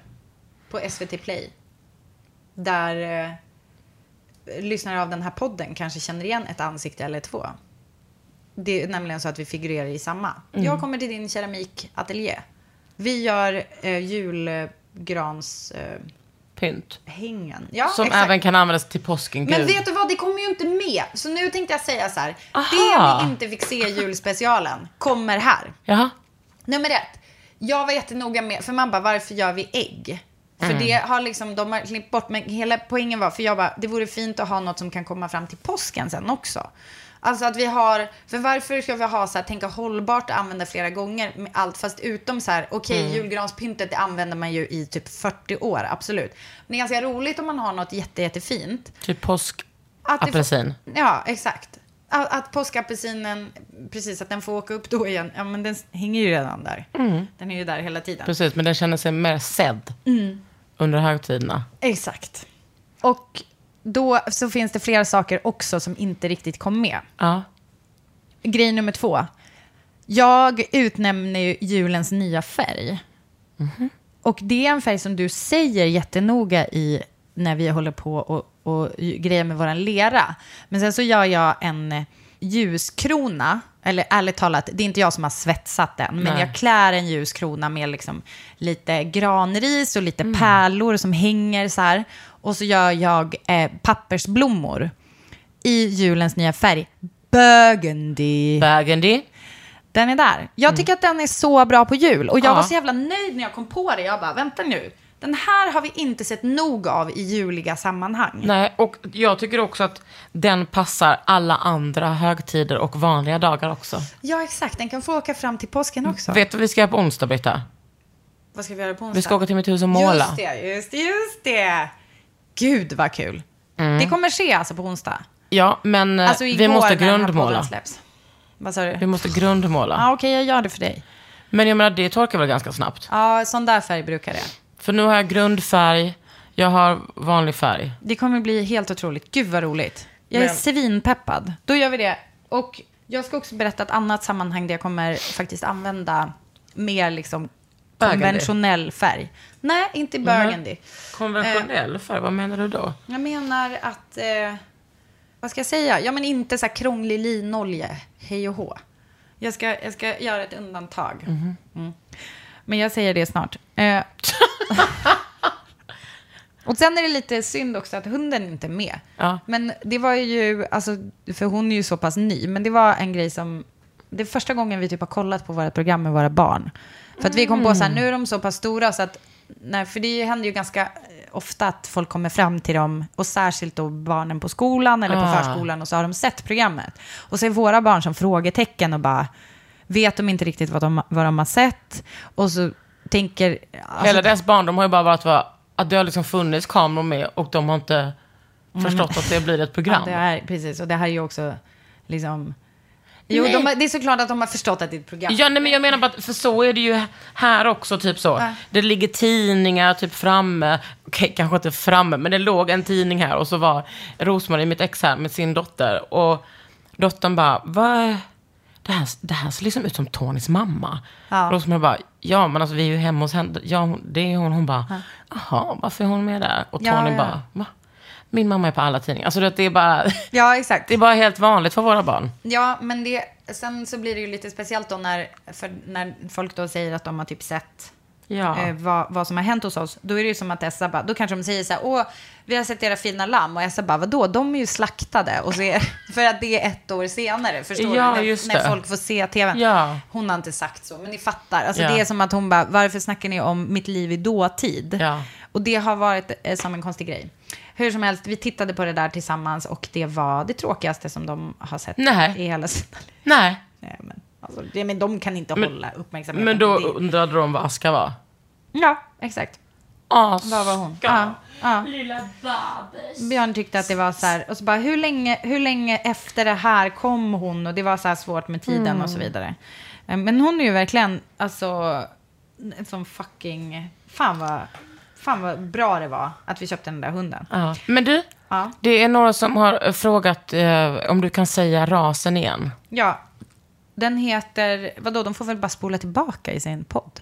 på SVT Play. Där eh, lyssnare av den här podden kanske känner igen ett ansikte eller två. Det är nämligen så att vi figurerar i samma. Jag kommer till din keramikateljé. Vi gör eh, julgrans... Eh, Pynt. hängen. Ja, Som exakt. även kan användas till påsken. Men Gud. vet du vad, det kommer ju inte med. Så nu tänkte jag säga så här. Aha. Det vi inte fick se i julspecialen kommer här. Jaha. Nummer ett. Jag var jättenoga med, för man bara, varför gör vi ägg? För Mm. det har liksom, de har klippt bort, men hela poängen var, för jag bara, det vore fint att ha något som kan komma fram till påsken sen också. Alltså att vi har, för varför ska vi ha så här, tänka hållbart och använda flera gånger med allt, fast utom så här, okej, Mm. julgranspyntet det använder man ju i typ 40 år, absolut. Men det är ganska roligt om man har något jätte, jättefint. Typ påskapelsin. Ja, exakt. Att, att påskapelsinen, precis, att den får åka upp då igen. Ja, men den hänger ju redan där. Den är ju där hela tiden. Precis, men den känner sig mer sedd Mm. under högtiderna. Exakt. Och då så finns det flera saker också som inte riktigt kom med. Ja. grej nummer två. Jag utnämner ju julens nya färg. Och det är en färg som du säger jättenoga i när vi håller på och, och grejer med våran lera. Men sen så gör jag en eh, ljuskrona, eller ärligt talat, det är inte jag som har svetsat den, men Nej. jag klär en ljuskrona med liksom lite granris och lite pärlor som hänger så här. Och så gör jag eh, pappersblommor i julens nya färg, burgundy. Burgundy. Den är där. Jag tycker att den är så bra på jul. Och jag Ja. var så jävla nöjd när jag kom på det. Jag bara, vänta nu. Den här har vi inte sett nog av i juliga sammanhang. Nej, och jag tycker också att den passar alla andra högtider och vanliga dagar också. Ja, exakt. Den kan få åka fram till påsken också. Vet du vad vi ska göra på onsdag, Britta? Vad ska vi göra på onsdag? Vi ska åka till mitt hus och måla. Just det, just det, just det. Gud vad kul. Mm. Det kommer ske alltså på onsdag. Ja, men eh, Alltså igår vi måste grundmåla. Vad sa du? Vi måste grundmåla. Ja, okej, jag gör det för dig. Men jag menar, det torkar väl ganska snabbt? Ja, sån där färg brukar det. För nu har jag grundfärg, jag har vanlig färg. Det kommer bli helt otroligt. Gud vad roligt. Jag är Men- svinpeppad. Då gör vi det. Och jag ska också berätta ett annat sammanhang där jag kommer faktiskt använda mer liksom konventionell färg. Nej, inte burgundy. Konventionell färg, vad menar du då? Jag menar att, eh, vad ska jag säga? Ja, men inte så här krånglig linolja, hej och hå. Jag ska, jag ska göra ett undantag. Mhm. Mm. Men jag säger det snart. Eh, och sen är det lite synd också att hunden inte är med. Ja. Men det var ju, alltså, för hon är ju så pass ny, men det var en grej som, det är första gången vi typ har kollat på våra program med våra barn. För att vi kom på så här, nu är de så pass stora så att, nej, för det händer ju ganska eh, ofta att folk kommer fram till dem, och särskilt då barnen på skolan eller på Ah. förskolan, och så har de sett programmet. Och så är våra barn som frågetecken och bara, vet de inte riktigt vad de, vad de har sett, och så tänker... Alltså, Hela deras barndom har ju bara varit att det har liksom funnits kameror med och de har inte förstått att det blir ett program. Ja, det är, precis, och det här är ju också liksom... Jo, de, har- det är såklart att de har förstått att det är ett program. Ja, nej, men jag menar bara, att- för så är det ju här också, typ så. Ja. Det ligger tidningar typ framme, okej, kanske inte framme, men det låg en tidning här och så var Rosmarie, mitt ex här, med sin dotter. Och dottern bara, vad, det här, det här ser liksom ut som Tonys mamma. Ja. Rosmarie bara, ja men alltså vi är ju hemma hos henne, ja det är hon. Hon bara, jaha, varför är hon med där? Och Ja, Tony ja. bara, va? Min mamma är på alla tidningar. Alltså det är bara, Ja, exakt. det är bara helt vanligt för våra barn. Ja, men det, sen så blir det ju lite speciellt då när, när folk då säger att de har typ sett Ja. eh, vad, vad som har hänt hos oss. Då är det ju som att Essa bara, då kanske de säger så här, åh, vi har sett era fina lamm. Och Essa bara, vadå, de är ju slaktade. Och så är, för att det är ett år senare, förstår Ja, du? När, när folk får se tvn. Ja. Hon har inte sagt så, men ni fattar. Alltså Ja. det är som att hon bara, varför snackar ni om mitt liv i dåtid? Ja. Och det har varit eh, som en konstig grej. Hur som helst, vi tittade på det där tillsammans och det var det tråkigaste som de har sett Nej. i hela sina liv. Nej, Nej, men, alltså, det, men de kan inte Men- hålla uppmärksamheten men då det. undrade de vad Aska var. Ja, exakt. Aska. Vad var hon? Ja, ja. Björn tyckte att det var så här, och så bara, hur länge, hur länge efter det här kom hon? Och det var så här svårt med tiden och Mm. så vidare. Eh, Men hon är ju verkligen, alltså, en sån fucking, fan vad, fan vad bra det var att vi köpte den där hunden. Ja. Men du, Ja. det är några som har frågat eh, om du kan säga rasen igen. Ja, den heter, vadå, de får väl bara spola tillbaka i sin podd.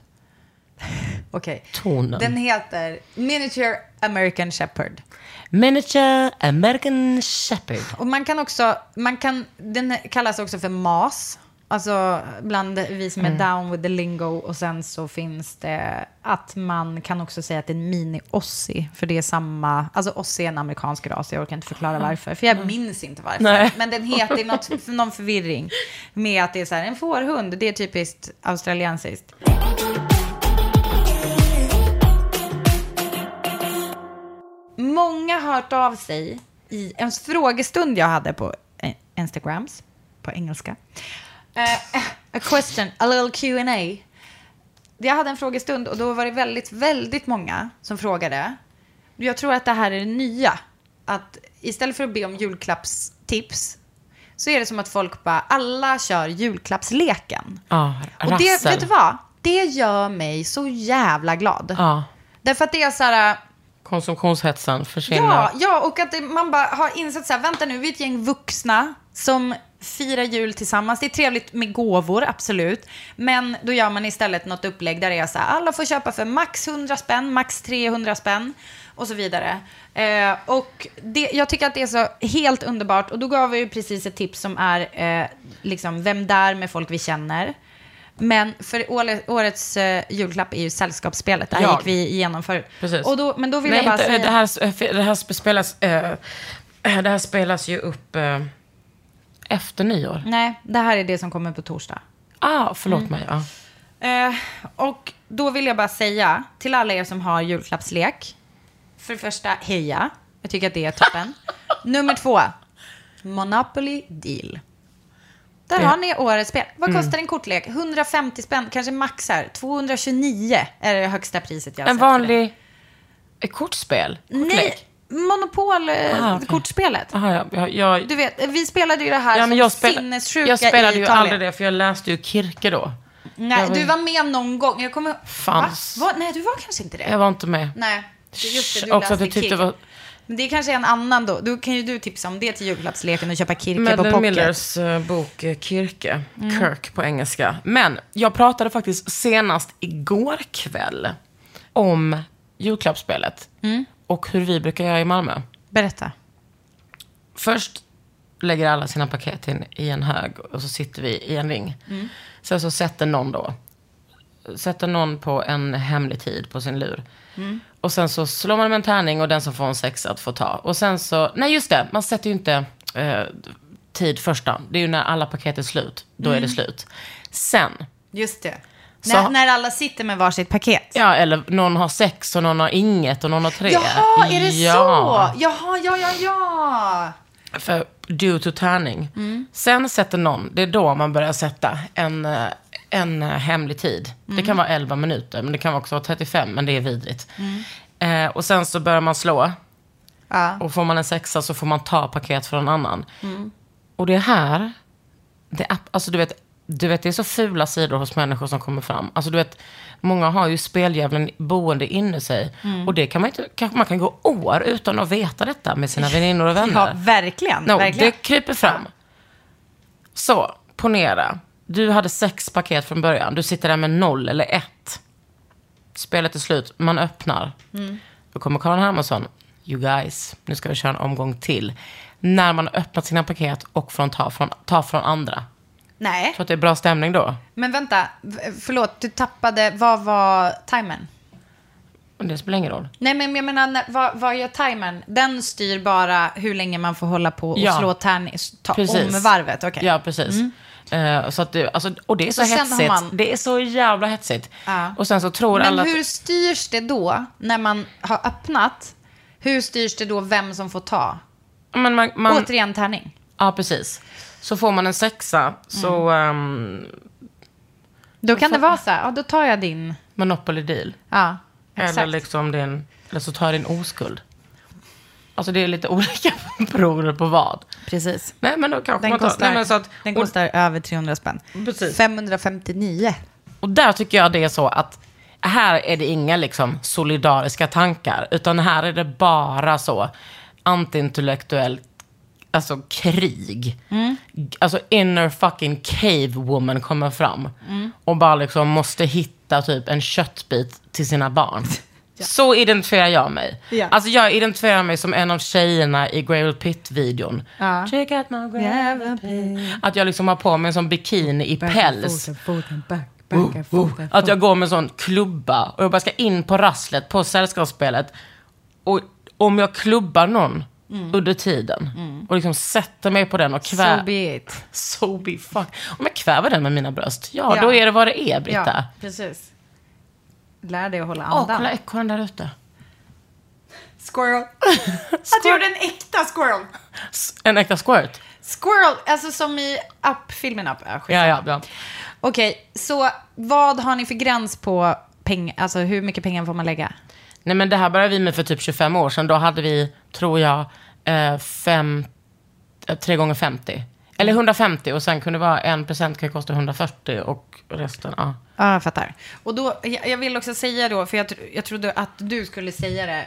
Okej. Tonen. Den heter Miniature American Shepherd. Miniature American Shepherd. Och man kan också, man kan, den kallas också för MAS. Alltså bland vi som är down with the lingo. Och sen så finns det att man kan också säga att det är en mini-ossi. För det är samma, alltså ossi är en amerikansk ras. Jag orkar inte förklara varför. För jag minns inte varför. Nej. Men den heter något, någon förvirring. Med att det är så här, en fårhund. Det är typiskt australiensiskt. Många har hört av sig i en frågestund jag hade på Instagrams, på engelska. Eh, a question, a little Q&A. Jag hade en frågestund och då var det väldigt, väldigt många som frågade. Jag tror att det här är det nya. Att istället för att be om julklappstips så är det som att folk bara, alla kör julklappsleken. Ja, Och det, rassel. vet du vad? Det gör mig så jävla glad. Ja, Därför att det är så här... konsumtionshetsen försvinner. Ja, ja, och att det, man bara har insett så här, vänta nu, vi är ett gäng vuxna som fira jul tillsammans. Det är trevligt med gåvor, absolut. Men då gör man istället något upplägg där det är så här, alla får köpa för max 100 spänn, max 300 spänn och så vidare. Eh, och det, jag tycker att det är så helt underbart. Och då gav vi ju precis ett tips som är eh, liksom, vem där med folk vi känner. Men för årets eh, julklapp är ju sällskapsspelet. Det här Ja. gick vi igenom förut. Precis. Och då, men då vill Nej, jag bara inte, säga... det, här, det, här spelas, eh, det här spelas ju upp eh, efter nyår. Nej, det här är det som kommer på torsdag. Ah, förlåt Mm. mig. Ja. Eh, och då vill jag bara säga till alla er som har julklappslek. För det första, heja. Jag tycker att det är toppen. Nummer två, Monopoly Deal. Där Det- har ni årets spel. Vad kostar en kortlek? 150 spänn, kanske max här. 229 är det högsta priset jag har En sett det. vanlig eh, kortspel? Nej, Kortlek? Monopol-kortspelet. okej. Aha, ja, jag, Du vet, vi spelade ju det här ja, men som jag, spela, sinnessjuka jag spelade i ju aldrig det, för jag läste ju Kirke då. Nej, Jag du var med någon gång. Jag kommer... Fanns. Va? Va? Nej, du var kanske inte det. Jag var inte med. Nej, är just det. Du Också läste Kirke. var Men det är kanske en annan då. Då kan ju du tipsa om det till julklappsleken och köpa Kirke på Madeleine pocket. Millers eh, bok eh, Kirke, Mm. Kirk på engelska. Men jag pratade faktiskt senast igår kväll om julklappsspelet. Mm. Och hur vi brukar göra i Malmö. Berätta. Först lägger alla sina paket in i en hög och så sitter vi i en ring. Mm. Sen så sätter någon då, sätter någon på en hemlig tid på sin lur. Mm. Och sen så slår man med en tärning och den som får en sexa att få ta. Och sen så, nej just det, man sätter ju inte eh, tid första. Det är ju när alla paket är slut, då är det slut. Sen, Just det. Så- När, när alla sitter med varsitt paket. ja eller någon har sex och någon har inget och någon har tre. Jaha, är det ja. så? Jaha, ja, ja, ja. För due to tärning. Mm. Sen sätter någon, det är då man börjar sätta en, eh, en eh, hemlig tid. Det Mm. kan vara 11 minuter, men det kan också vara 35, men det är vidrigt. Eh, och sen så börjar man slå. Mm. ja. Och får man en sexa så får man ta paket från en annan. Mm. Och det här, det är, alltså du vet, du vet, det är så fula sidor hos människor som kommer fram. Alltså du vet, många har ju speldjävulen boende inne i sig. Mm. Och det kan man inte, kanske man kan gå år utan att veta detta med sina väninnor och vänner. Ja, verkligen. No, verkligen. det kryper fram. Så, ponera. Du hade sex paket från början. Du sitter där med noll eller ett. Spelet är slut. Man öppnar. Mm. Då kommer Karin Hermansson. You guys, nu ska vi köra en omgång till. När man har öppnat sina paket och från ta, från, ta från andra. Nej, Tror att det är bra stämning då? men vänta. Förlåt, du tappade. Vad var timern? Men det spelar ingen roll. Nej, men jag menar, vad, vad gör timern? Den styr bara hur länge man får hålla på och Ja. slå tärning, ta Precis. om varvet. Okej. Ja, precis. Eh, så att det, alltså, och det är så, Så hetsigt. man- Det är så jävla hetsigt. Ja. Och sen så tror Men alla... att- hur styrs det då, när man har öppnat? Hur styrs det då vem som får ta? Men man, man, Återigen tärning. Ja, precis. Så får man en sexa, så um, Då kan det vara så här, ja då tar jag din. Monopoly deal. Ja, Eller, liksom din, eller så tar jag din oskuld. Alltså det är lite olika beroende på vad. Precis. Nej, men då kanske Den man tar... kostar, Nej, men så att, den och, kostar över 300 spänn. Precis. 559. och där tycker jag det är så att här är det inga liksom solidariska tankar, utan här är det bara så antiintellektuellt Alltså krig. Alltså inner fucking cave woman kommer fram. Och bara liksom måste hitta typ en köttbit till sina barn. Så identifierar jag mig. Ja. Alltså jag identifierar mig som en av tjejerna i Gravel Pit-videon. Ja. Check out my Gravel Pit. Att jag liksom har på mig en sån bikini i päls. Att jag går med en sån klubba och jag bara ska in på rasslet på sällskapsspelet. Och om jag klubbar någon under tiden och liksom sätter mig på den och So kvär... be it. So be fuck. Om jag kväver den med mina bröst, ja, Ja. då är det vad det är, Britta. Ja, precis. Lär dig att hålla Åh, andan. kolla ekorren där ute. Squirrel. Att du gjorde en äkta squirrel. En äkta squirt. Squirrel, alltså som i Up-filmen Up. Ja, Ja, ja, ja. Okej, så vad har ni för gräns på pengar? Alltså hur mycket pengar får man lägga? Nej, men det här började vi med för typ 25 år sedan. Då hade vi, tror jag, eh, fem, eh, tre gånger 50. Eller 150 och sen kunde det vara en present kan kosta 140 och resten, ja. Ja, jag fattar. Och då, jag vill också säga då, för jag, jag trodde att du skulle säga det mm,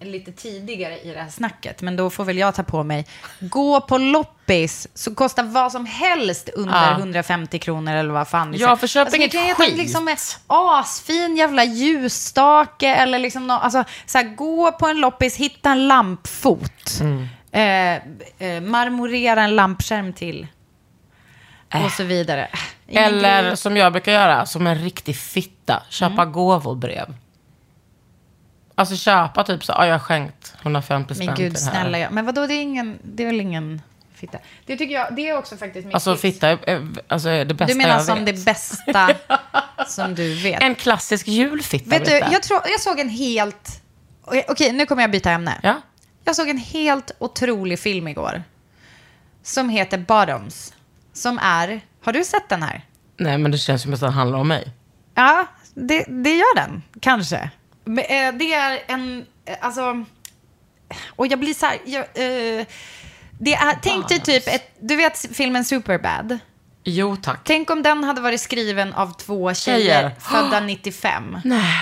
lite tidigare i det här snacket, men då får väl jag ta på mig. Gå på loppis, så kostar vad som helst under Ja. 150 kronor eller vad fan. ni Ja, för köp det inget kan heta skit. Liksom en asfin jävla ljusstake eller liksom nå, alltså, så här, gå på en loppis, hitta en lampfot. Mm. Eh, eh, marmorera en lampskärm till. Och så vidare. Ingen Eller grej. som jag brukar göra, som en riktig fitta, köpa Mm. gåvobrev. Alltså köpa typ så, ja jag har skänkt 150 spänn Men gud till det här. snälla, ja. men vadå, det är, ingen, det är väl ingen fitta? Det tycker jag, det är också faktiskt mitt Alltså tips. fitta är, är, alltså, är det bästa Du menar jag som vet. det bästa som du vet? En klassisk julfitta. vet du, lite. jag, tror, jag såg en helt... Okej, okej, nu kommer jag byta ämne. Ja. Jag såg en helt otrolig film igår. Som heter Bottoms. Som är... Har du sett den här? Nej, men det känns som att det handlar om mig. Ja, det, det gör den. Kanske. Men, eh, det är en... Eh, alltså... Och jag blir så här... Jag, eh, det är, tänk dig typ ett... Du vet filmen Superbad? Jo, tack. Tänk om den hade varit skriven av två tjejer, Tjejer. födda 95.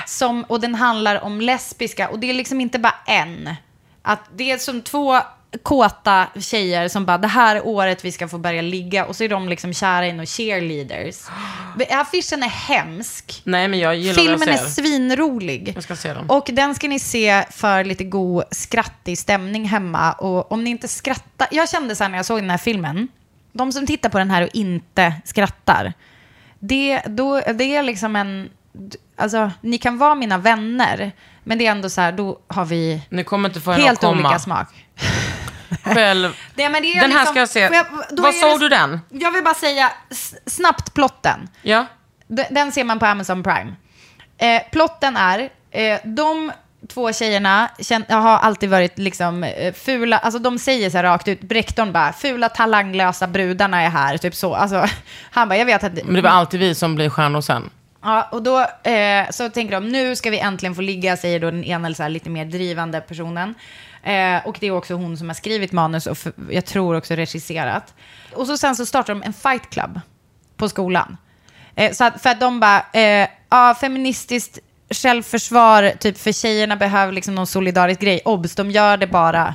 Som, och den handlar om lesbiska. Och det är liksom inte bara en. Att det är som två kåta tjejer som bara, det här är året vi ska få börja ligga. Och så är de liksom kära i några cheerleaders. Affischen är hemsk. Nej, men jag gillar Filmen är jag ser. svinrolig. Jag ska se den. Och den ska ni se för lite god skrattig stämning hemma. Och om ni inte skrattar... Jag kände så här när jag såg den här filmen. De som tittar på den här och inte skrattar. Det, då, det är liksom en... Alltså, ni kan vara mina vänner. Men det är ändå så här, då har vi helt olika smak. Själv. Det, men det är Den här liksom- ska jag se. Vad såg du den? Jag vill bara säga snabbt plotten. Ja. Den, den ser man på Amazon Prime. Eh, plotten är, eh, de två tjejerna har alltid varit liksom eh, fula, alltså de säger så här rakt ut, Brekton bara, fula talanglösa brudarna är här, typ så. Alltså, han bara, jag vet att... Men det var alltid vi som blir stjärnor sen. Ja, och då eh, så tänker de, nu ska vi äntligen få ligga, säger då den ena så här, lite mer drivande personen. Eh, och det är också hon som har skrivit manus och för, jag tror också regisserat. Och så sen så startar de en fight club på skolan. Eh, så att, för att de bara, eh, ja, feministiskt självförsvar, typ för tjejerna behöver liksom någon solidarisk grej. Obs, de gör det bara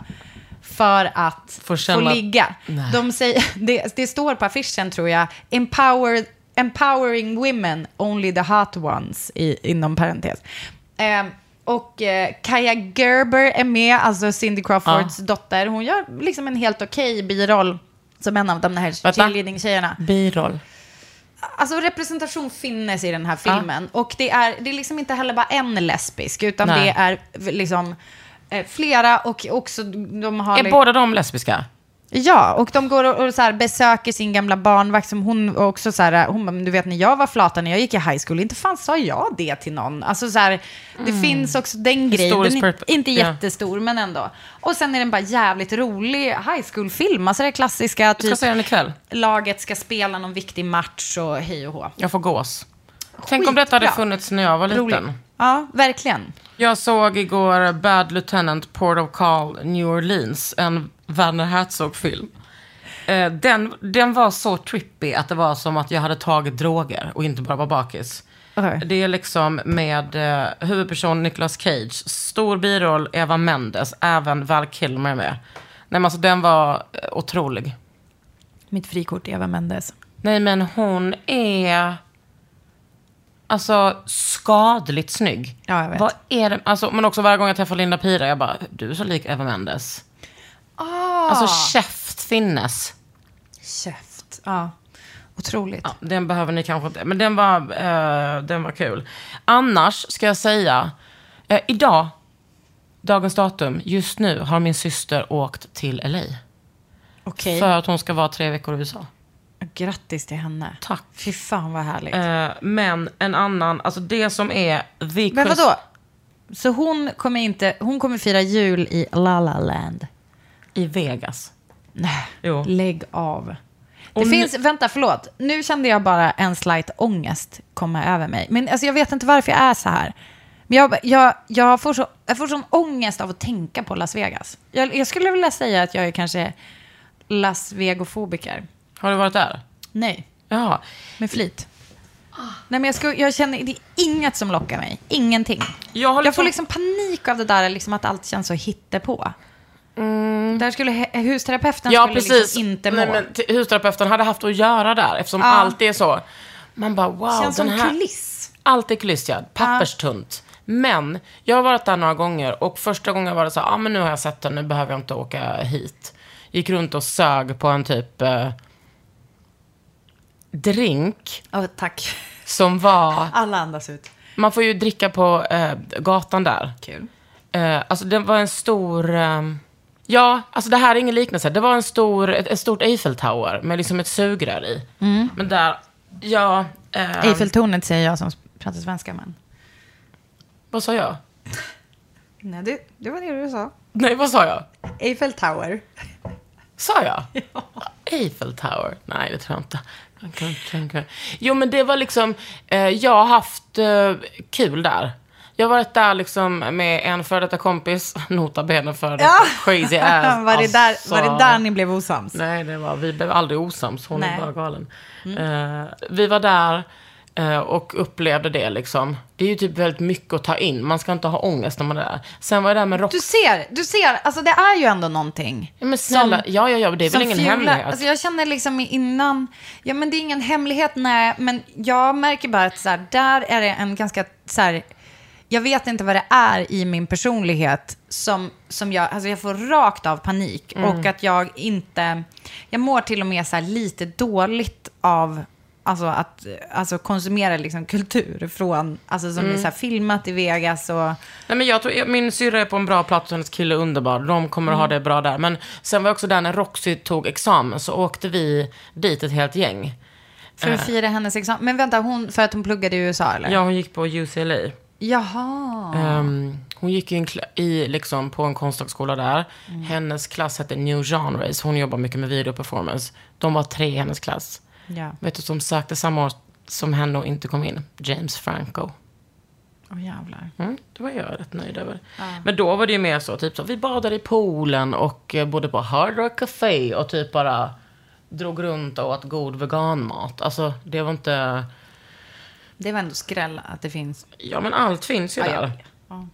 för att Få få, känna- ligga. Nej. De säger, det, det står på affischen tror jag, Empower, empowering women, only the hot ones, i, inom parentes. Eh, och eh, Kaja Gerber är med, alltså Cindy Crawfords dotter. Hon gör liksom en helt okej biroll som en av de här Vänta. cheerleading-tjejerna. Biroll. Alltså representation finns i den här filmen. Och det är, det är liksom inte heller bara en lesbisk, utan Nej. det är liksom eh, flera och också de har... Är båda de lesbiska? Ja, och de går och, och så här besöker sin gamla barnvakt som hon också så här, hon bara, "Men du vet när jag var flata när jag gick i high school, inte fan sa jag det till någon. Alltså så här, det finns också den grejen, den är inte jättestor men ändå. Och sen är den bara jävligt rolig high school-film, alltså det klassiska, Jag ska typ se den ikväll. laget ska spela någon viktig match och hej och hå. Jag får gås. Tänk om detta hade funnits när jag var Rolig. liten. Ja, verkligen. Jag såg igår Bad Lieutenant Port of Call New Orleans, en Werner Herzog-film. Eh, Den, den var så trippy att det var som att jag hade tagit droger och inte bara var bakis. Okej. Det är liksom med eh, huvudperson Nicolas Cage, stor biroll Eva Mendes, även Val Kilmer med. Nej men alltså den var eh, otrolig. Mitt frikort Eva Mendes. Nej men hon är alltså skadligt snygg. Ja, jag vet. Vad är det? Alltså, men också varje gång jag träffar Linda Pira, jag bara, du är så lik Eva Mendes. Ah, Alltså käft finnes. käft. Ja, otroligt. Ja, den behöver ni kanske inte, men den var, eh, den var kul. Annars ska jag säga, eh, idag, dagens datum, just nu har min syster åkt till LA. Okej. För att hon ska vara tre veckor i USA. Grattis till henne. Tack. Fy fan vad härligt. Eh, men en annan, alltså det som är the Men vadå? Så hon kommer inte, hon kommer fira jul i La La Land? I Vegas. Nej, Jo. lägg av. Det nu- finns, vänta förlåt, nu kände jag bara en slight ångest komma över mig. Men alltså, jag vet inte varför jag är så här. Men jag, jag, jag, får så, jag får sån ångest av att tänka på Las Vegas. Jag, jag skulle vilja säga att jag är kanske Las Vegofobiker. Har du varit där? Nej, Ja. med flit. Nej, men jag, ska, jag känner, det är inget som lockar mig. Ingenting. Jag har Jag liksom- får liksom panik av det där, liksom att allt känns så hittepå. Där skulle husterapeuten Ja, skulle precis. liksom inte må. Nej, men husterapeuten hade haft att göra där eftersom Ja. allt är så. Man bara wow, känns den som här... kuliss. Allt är kuliss, ja. Papperstunt. Men jag har varit där några gånger och första gången var det så här, ah, men nu har jag sett den, nu behöver jag inte åka hit. Gick runt och sög på en typ eh, drink Oh, tack. som var, Alla andas ut. man får ju dricka på eh, gatan där. Kul. Eh, alltså det var en stor... Eh, ja, alltså det här är ingen liknelse. Det var en stor, ett, ett stort Eiffel-tower med liksom ett sugrör i. Men där, ja... Eh, Eiffeltornet säger jag som pratar svenska, men... Vad sa jag? Nej, det, det var det du sa. Nej, vad sa jag? Eiffel Tower. Sa jag? Eiffel Tower? Nej, det tror jag inte. Jo, men det var liksom... Eh, jag har haft eh, kul där. Jag har varit där liksom med en före detta kompis, nota bene före detta Ja. crazy ass. var, det där, Alltså- var det där ni blev osams? Nej, det var, vi blev aldrig osams. Hon Nej. Mm. är bara galen. Eh, vi var där och upplevde det liksom. Det är ju typ väldigt mycket att ta in. Man ska inte ha ångest när man är där. Sen var jag där med rock... Du ser, du ser, alltså det är ju ändå någonting. Ja, men snälla, ja, ja, ja, det är väl som ingen fjular- hemlighet. Alltså jag känner liksom innan, ja men det är ingen hemlighet, nej, men jag märker bara att så här, där är det en ganska, så här, jag vet inte vad det är i min personlighet som, som jag, alltså jag får rakt av panik Mm. och att jag inte, jag mår till och med så lite dåligt av Alltså att alltså konsumera liksom kultur från, alltså som är så filmat i Vegas och... Nej, men jag tror, min syrra är på en bra plats och hennes kille är underbar. De kommer att ha det bra där. Men sen var jag också där när Roxy tog examen så åkte vi dit ett helt gäng. För att fira hennes examen. Men vänta, hon, för att hon pluggade i USA eller? Ja, hon gick på UCLA. Jaha. Ehm, hon gick kla- i, liksom, på en konsthögskola där. Hennes klass hette New Genres. Hon jobbar mycket med videoperformance. De var tre i hennes klass. Ja. Vet du som sökte samma år som henne och inte kom in? James Franco. Åh jävlar. Mm, det var jag rätt nöjd över. Men då var det ju mer så, typ så, vi badade i poolen och eh, bodde på Hard Rock Café och typ bara drog runt och åt god veganmat. Alltså, det var inte... Det var ändå skräll att det finns. Ja, men allt finns ju Ja, där. ja, ja.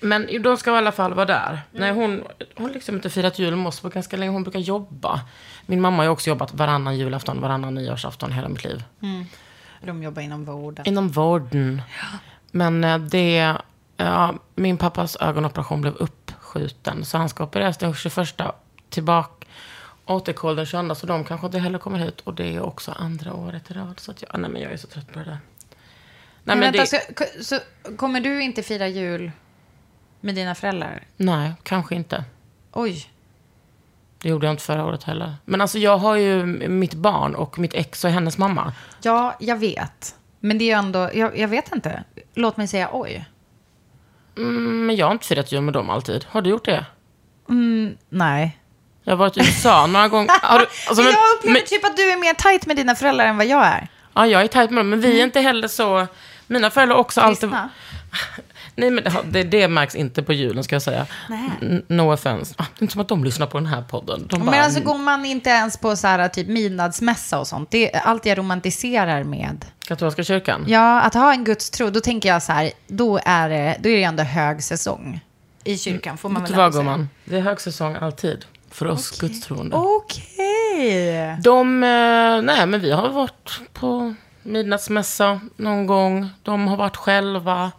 Men de ska i alla fall vara där. Nej, hon hon har liksom inte firat jul med oss på ganska länge. Hon brukar jobba. Min mamma har också jobbat varannan julafton, varannan nyårsafton hela mitt liv. De jobbar inom vården. Inom vården. Men eh, det... Ja, min pappas ögonoperation blev uppskjuten. Så han ska opereras den 21 tillbaka. Återkoll den 22. Så de kanske inte heller kommer hit. Och det är också andra året i rad. Så att jag, nej, men jag är så trött på det där. Nej, Men, men vänta, det, så, så kommer du inte fira jul med dina föräldrar? nej, kanske inte. Oj. Det gjorde jag inte förra året heller. Men alltså jag har ju mitt barn och mitt ex och hennes mamma. Ja, jag vet. Men det är ju ändå, jag, jag vet inte. Låt mig säga oj. Mm, men jag har inte firat jul med dem alltid. Har du gjort det? Nej. Jag har varit i USA några gånger. Har du, alltså, men jag upplever men- typ att du är mer tajt med dina föräldrar än vad jag är. Ja, jag är tajt med dem, men vi är inte heller så... Mina föräldrar också alltid... Nej, men det, det, märks inte på julen, ska jag säga. Nej. No offense. Ah, det är inte som att de lyssnar på den här podden. De bara, Men alltså går man inte ens på så här typ midnaddsmässa och sånt. Det är allt jag romantiserar med. Katolska kyrkan? Ja, att ha en gudstro, då tänker jag så här, då är det, då är det ändå hög säsong. I kyrkan får man väl ändå säga. gumman? Det är högsäsong alltid. För oss gudstroende. Okej. De, eh, nej men vi har varit på midnattsmässa någon gång. De har varit själva.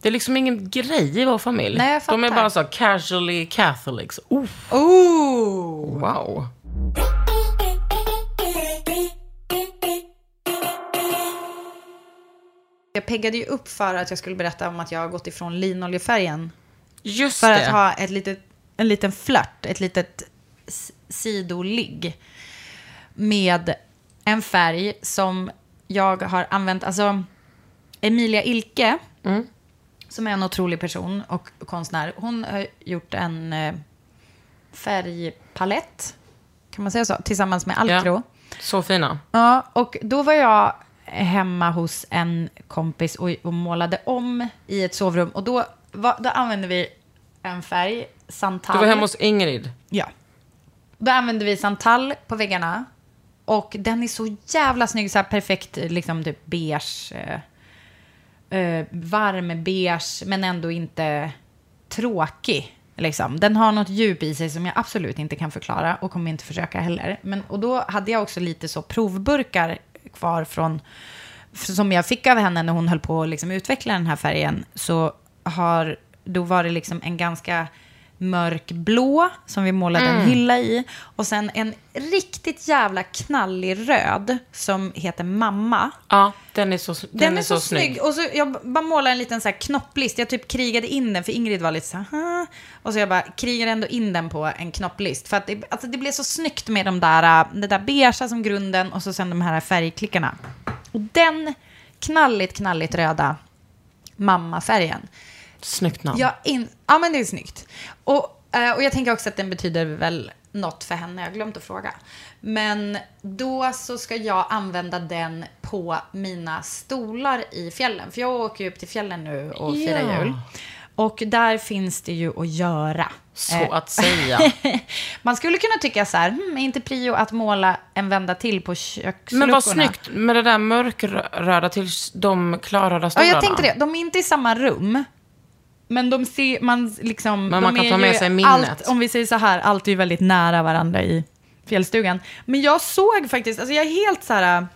Det är liksom ingen grej i vår familj. Nej, jag De är fattar. bara så casually catholics. Oh, Oh. wow. Jag peggade ju upp för att jag skulle berätta om att jag har gått ifrån linoljefärgen. Just För det. att ha ett litet, en liten flört, ett litet sidoligg. Med en färg som jag har använt, alltså Emilia Ilke, som är en otrolig person och konstnär, hon har gjort en eh, färgpalett, kan man säga så, tillsammans med Alcro. Ja. Så fina. Ja, och då var jag hemma hos en kompis och, och målade om i ett sovrum. Och då, var, då använde vi en färg, santal. Du var hemma hos Ingrid. Ja. Då använde vi santal på väggarna. Och den är så jävla snygg, så här perfekt, liksom typ beige. Eh, varm beige, men ändå inte tråkig. Liksom. Den har något djup i sig som jag absolut inte kan förklara och kommer inte försöka heller. Men, och då hade jag också lite så provburkar kvar från, som jag fick av henne när hon höll på att liksom utveckla den här färgen. Så har, då var det liksom en ganska mörkblå som vi målade en hylla i. Och sen en riktigt jävla knallig röd som heter Mamma. Ja, den är så, den Den, är, så, snygg. Och så jag bara målade en liten så här knopplist. Jag typ krigade in den, för Ingrid var lite så här... Och så jag bara krigade ändå in den på en knopplist. För att det, alltså det blev så snyggt med de där, äh, det där beigea som grunden och så sen de här färgklickarna. Och den knalligt, knalligt röda mammafärgen. Snyggt namn. Ja, in, ja, men det är snyggt. Och, eh, och jag tänker också att den betyder väl något för henne. Jag har glömt att fråga. Men då så ska jag använda den på mina stolar i fjällen. För jag åker ju upp till fjällen nu och firar Ja. jul. Och där finns det ju att göra. Så Eh, att säga. Man skulle kunna tycka så här, hmm, är inte prio att måla en vända till på köksluckorna? Men vad snyggt med det där mörkröda till de klarröda Ja, stolarna. jag tänkte det. De är inte i samma rum. Men de ser, man liksom... Men man kan ta med sig minnet. Allt, om vi säger så här, allt är ju väldigt nära varandra i fjällstugan. Men jag såg faktiskt, alltså jag är helt så här...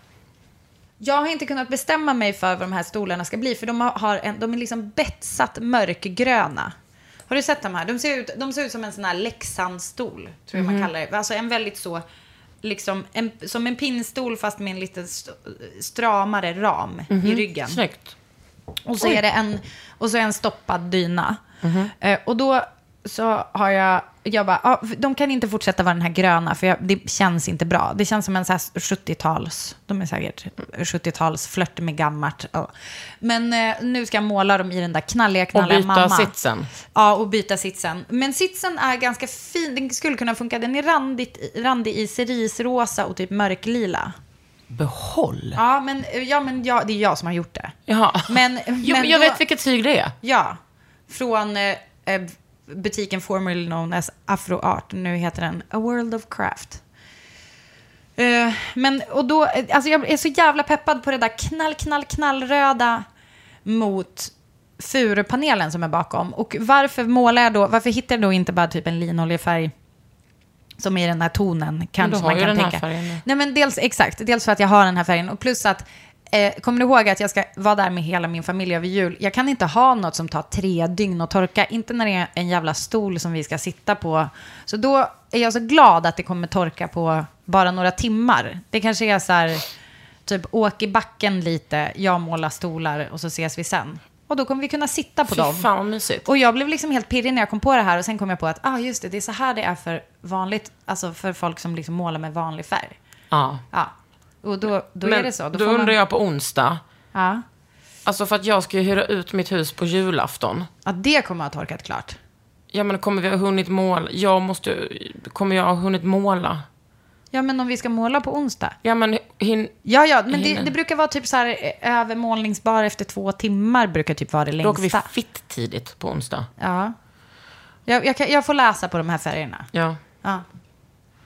Jag har inte kunnat bestämma mig för vad de här stolarna ska bli, för de, har- en, de är liksom betsat mörkgröna. Har du sett de här? De ser ut, de ser ut som en sån här Leksandsstol, tror jag Mhm. man kallar det. Alltså en väldigt så, liksom, en, som en pinnstol fast med en lite st- stramare ram Mhm. i ryggen. Snyggt. Och så är det en, och så en stoppad dyna. Eh, och då så har jag, jag bara, ah, de kan inte fortsätta vara den här gröna för jag, det känns inte bra. Det känns som en så här 70-tals, de är säkert 70-tals flört med gammalt. Ja. Men eh, nu ska jag måla dem i den där knalliga, Och knalliga byta mamma. sitsen. Ja, och byta sitsen. Men sitsen är ganska fin, den skulle kunna funka. Den är randigt, randig i cerisrosa och typ mörklila. Behåll. Ja, men, ja, men ja, det är jag som har gjort det. Jaha. Men, jo, men jag då- vet vilket tyg det är. Ja, från eh, eh, butiken formerly known as Afro Art. Nu heter den A World of Craft. Eh, men, och då, eh, alltså jag är så jävla peppad på det där knall, knall, knallröda mot furupanelen som är bakom. Och varför målar jag då, varför hittar jag då inte bara typ en linoljefärg som är den här tonen? Kanske man kan den tänka. färgen. Nej men dels, exakt, dels för att jag har den här färgen och plus att Eh, kommer du ihåg att jag ska vara där med hela min familj över jul? Jag kan inte ha något som tar tre dygn att torka. Inte när det är en jävla stol som vi ska sitta på. Så då är jag så glad att det kommer torka på bara några timmar. Det kanske är så här, typ åk i backen lite, jag målar stolar och så ses vi sen. Och då kommer vi kunna sitta på Fy dem. fan vad mysigt. Och jag blev liksom helt pirrig när jag kom på det här och sen kom jag på att, ah just det, det är så här det är för vanligt, alltså för folk som liksom målar med vanlig färg. Ja. Ja, och då, då Men är det så. Då, man- undrar jag på onsdag. Ja. Alltså för att jag ska ju hyra ut mitt hus på julafton. ja, det kommer att ha torkat klart. Ja men kommer vi ha hunnit måla? Jag måste Kommer jag ha hunnit måla? Ja, men om vi ska måla på onsdag. Ja men hin... Ja, ja, men det, det brukar vara typ så här eh, övermålningsbar efter två timmar brukar typ vara det Då åker vi längsta. fitt tidigt på onsdag. Ja. Jag, jag, kan, jag får läsa på de här färgerna. Ja. Ja. Jag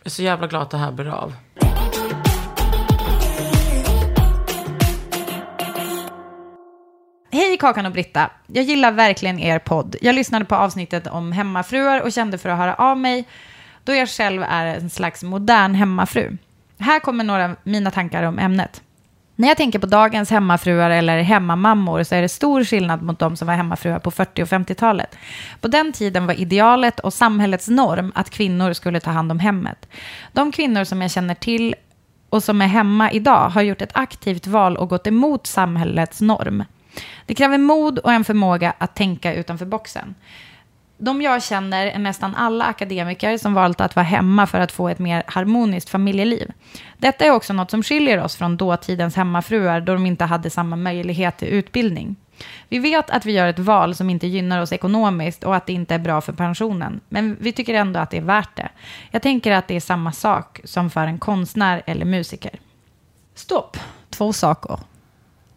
är så jävla glad att det här blir av. Hej Kakan och Britta. Jag gillar verkligen er podd. Jag lyssnade på avsnittet om hemmafruar och kände för att höra av mig då jag själv är en slags modern hemmafru. Här kommer några av mina tankar om ämnet. När jag tänker på dagens hemmafruar eller hemmamammor så är det stor skillnad mot de som var hemmafruar på 40 och 50-talet. På den tiden var idealet och samhällets norm att kvinnor skulle ta hand om hemmet. De kvinnor som jag känner till och som är hemma idag har gjort ett aktivt val och gått emot samhällets norm. Det kräver mod och en förmåga att tänka utanför boxen. De jag känner är nästan alla akademiker som valt att vara hemma för att få ett mer harmoniskt familjeliv. Detta är också något som skiljer oss från dåtidens hemmafruar då de inte hade samma möjlighet till utbildning. Vi vet att vi gör ett val som inte gynnar oss ekonomiskt och att det inte är bra för pensionen. Men vi tycker ändå att det är värt det. Jag tänker att det är samma sak som för en konstnär eller musiker. Stopp. Två saker,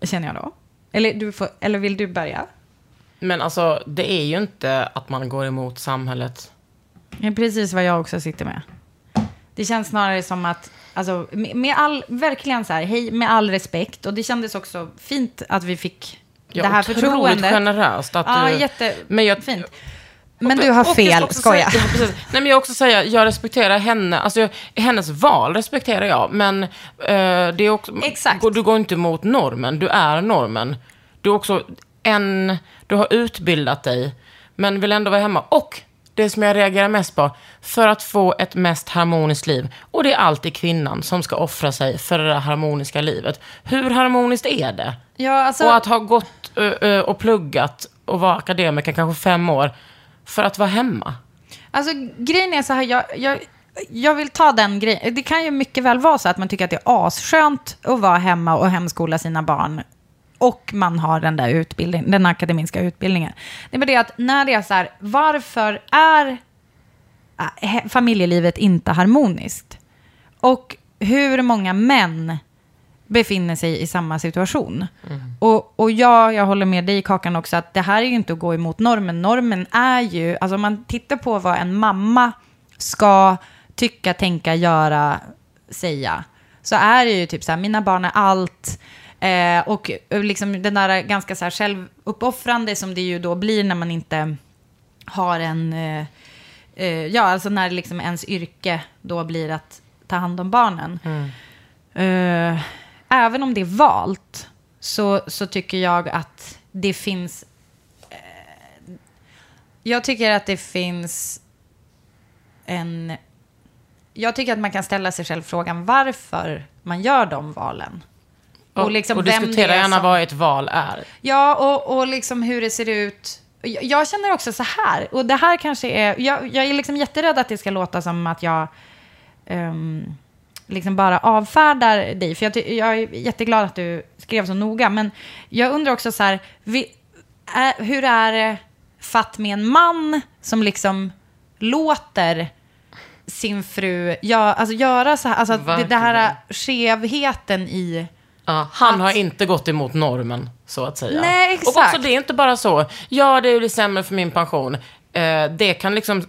känner jag då. Eller, du får, eller vill du börja? Men alltså, det är ju inte att man går emot samhället. Det är precis vad jag också sitter med. Det känns snarare som att, alltså, med, all, verkligen så här, hej, med all respekt. Och det kändes också fint att vi fick Ja, det här otroligt förtroendet. generöst att Ja, du... jättefint. Men du har fel, skoja. säga- precis. Nej, men jag också säga, jag respekterar henne, alltså jag, hennes val respekterar jag, men eh, det är också, Exakt. Du går inte mot normen, du är normen. Du är också en, du har utbildat dig, men vill ändå vara hemma. Och det som jag reagerar mest på, för att få ett mest harmoniskt liv, och det är alltid kvinnan som ska offra sig för det harmoniska livet. Hur harmoniskt är det? Ja, alltså, Och att ha gått och pluggat och vara akademiker kanske fem år för att vara hemma. Alltså grejen är så här, jag, jag, jag vill ta den grejen. Det kan ju mycket väl vara så att man tycker att det är asskönt att vara hemma och hemskola sina barn. Och man har den där utbildningen, den akademiska utbildningen. Det är bara det att när det är så här, varför är äh, familjelivet inte harmoniskt? Och hur många män befinner sig i samma situation. Och, och ja, jag håller med dig Kakan också, att det här är ju inte att gå emot normen. Normen är ju, alltså om man tittar på vad en mamma ska tycka, tänka, göra, säga, så är det ju typ så här, mina barn är allt. Eh, och liksom den där ganska så här självuppoffrande som det ju då blir när man inte har en... Eh, eh, ja, alltså när liksom ens yrke då blir att ta hand om barnen. Eh, även om det är valt så, så tycker jag att det finns... Eh, jag tycker att det finns en... Jag tycker att man kan ställa sig själv frågan varför man gör de valen. Och, liksom och diskutera gärna som- vad ett val är. Ja, och, och liksom hur det ser ut. Jag, jag känner också så här, och det här kanske är... Jag, jag är liksom jätterädd att det ska låta som att jag ehm, liksom bara avfärdar dig. För jag, jag är jätteglad att du skrev så noga. Men jag undrar också så här, vi, är, hur är det fatt med en man som liksom låter sin fru gör, alltså göra så här, alltså det, det här skevheten i... Ja, han Att- har inte gått emot normen, så att säga. Nej, exakt. Och också, det är inte bara så, ja, det blir sämre för min pension. Eh, det kan liksom,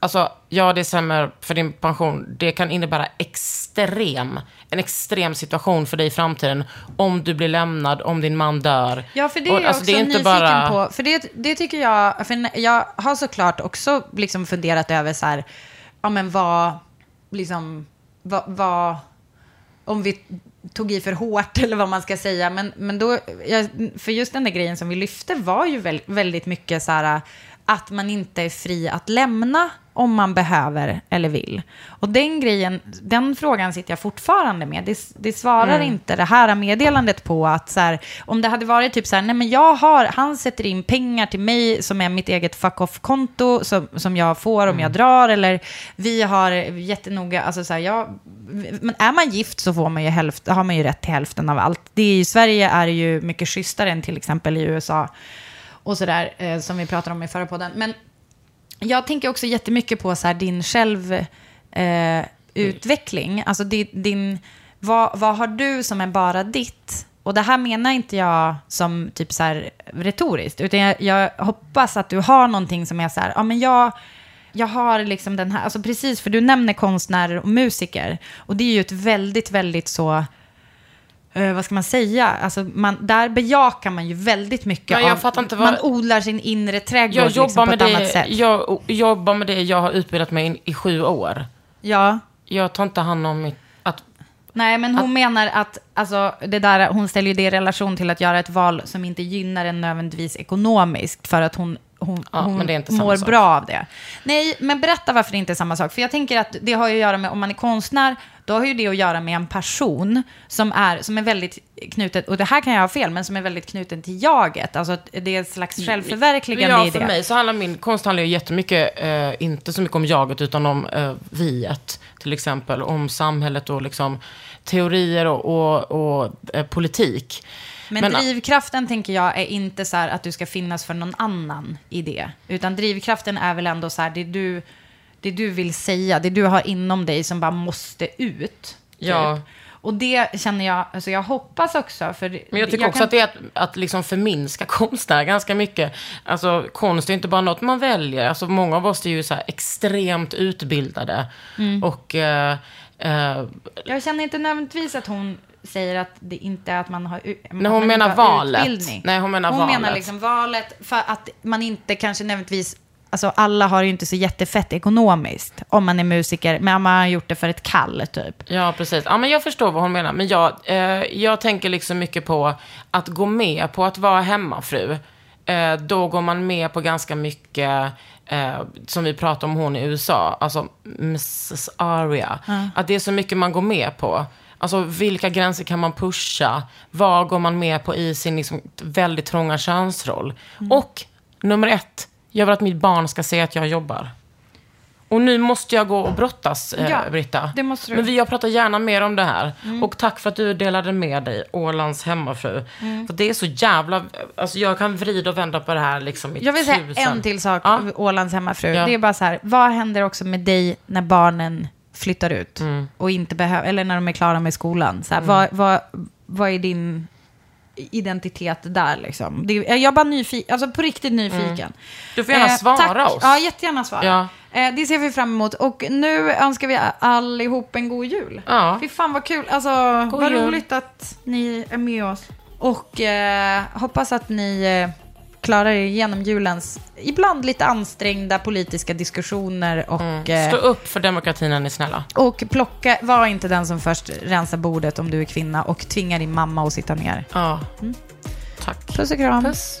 alltså, ja, det är sämre för din pension. Det kan innebära extrem, en extrem situation för dig i framtiden. Om du blir lämnad, om din man dör. Ja, för det är Och, jag alltså, också är inte nyfiken bara- på. För det, det tycker jag, för jag har såklart också liksom funderat över så här, ja men vad, liksom, vad, vad om vi tog i för hårt eller vad man ska säga. Men, men då, jag, för just den där grejen som vi lyfte var ju väl, väldigt mycket så här att man inte är fri att lämna om man behöver eller vill. Och den grejen, den frågan sitter jag fortfarande med. Det, det svarar inte det här meddelandet på att så här, om det hade varit typ så här, nej men jag har, han sätter in pengar till mig som är mitt eget fuck off-konto som, som jag får om jag drar eller vi har jättenoga, alltså så här, jag, men är man gift så får man ju hälft, har man ju rätt till hälften av allt. Det är, I Sverige är det ju mycket schysstare än till exempel i USA och sådär, eh, som vi pratade om i förra podden. Men jag tänker också jättemycket på så här, din självutveckling. Eh, alltså din, din, vad, vad har du som är bara ditt? Och det här menar inte jag som typ så här retoriskt, utan jag, jag hoppas att du har någonting som är så här, ja men jag, jag har liksom den här, alltså precis, för du nämner konstnärer och musiker. Och det är ju ett väldigt, väldigt så, eh, vad ska man säga, alltså man, där bejakar man ju väldigt mycket Ja, jag av, fattar inte vad- man odlar sin inre trädgård Jag liksom, på med ett annat det, sätt. jag jobbar med det jag har utbildat mig in, i sju år. Ja. Jag tar inte hand om mitt... Att, Nej, men hon menar att alltså, det där, hon ställer ju det i relation till att göra ett val som inte gynnar en nödvändigtvis ekonomiskt för att hon, hon, Ja, hon mår sak. bra av det. Nej, men berätta varför det inte är samma sak. För jag tänker att det har ju att göra med, om man är konstnär, då har ju det att göra med en person som är, som är väldigt knuten, och det här kan jag ha fel, men som är väldigt knuten till jaget. Alltså det är ett slags självförverkligande ja, i för det. mig så handlar min konst handlar ju jättemycket, eh, inte så mycket om jaget, utan om eh, viet, till exempel. Om samhället och liksom teorier och, och, och eh, politik. Men, Men- drivkraften tänker jag är inte så att du ska finnas för någon annan i det. Utan drivkraften är väl ändå så här, det du, det du vill säga, det du har inom dig som bara måste ut. typ. Ja. Och det känner jag, alltså jag hoppas också. För Men jag tycker också kan- att det är att, att liksom förminska konstnärer ganska mycket. Alltså konst är inte bara något man väljer. Alltså många av oss är ju så extremt utbildade. Mm. Och eh, eh, Jag känner inte nödvändigtvis att hon säger att det inte är att man har, u- hon man menar valet. utbildning. Nej, hon menar hon valet. menar liksom valet för att man inte kanske nödvändigtvis Alltså alla har ju inte så jättefett ekonomiskt om man är musiker, men man har gjort det för ett kall typ. Ja, precis. Ja, men jag förstår vad hon menar. Men jag, eh, jag tänker liksom mycket på att gå med på att vara hemmafru. Eh, då går man med på ganska mycket, eh, som vi pratade om hon i USA, alltså Mrs. Aria. Att det är så mycket man går med på. Alltså vilka gränser kan man pusha? Vad går man med på i sin liksom, väldigt trånga könsroll? Och nummer ett, jag vill att mitt barn ska se att jag jobbar. Och nu måste jag gå och brottas, eh, Ja, Britta. det måste du. Men vi, jag pratar gärna mer om det här. Mm. Och tack för att du delade med dig, Ålands hemmafru. Mm. För det är så jävla... Alltså jag kan vrida och vända på det här liksom i Jag vill säga tusen. en till sak, Ja. Ålands hemmafru. Ja. Det är bara så här, vad händer också med dig när barnen flyttar ut? Mm. Och inte behöver, eller när de är klara med skolan. Så här, vad, vad, vad är din identitet där liksom? Det, jag är bara nyfiken, alltså på riktigt nyfiken. Du får gärna svara tack. oss. Ja, jättegärna svara. Ja. Eh, det ser vi fram emot. Och nu önskar vi allihop en god jul. Ja. Fy fan vad kul. Alltså, God vad jul. roligt att ni är med oss. Och eh, hoppas att ni eh, klarar er igenom julens ibland lite ansträngda politiska diskussioner. Och, Mm. Stå eh, upp för demokratin, är ni snälla. och plocka, var inte den som först rensar bordet om du är kvinna och tvingar din mamma att sitta ner. Ja. Tack. Puss och kram. Puss.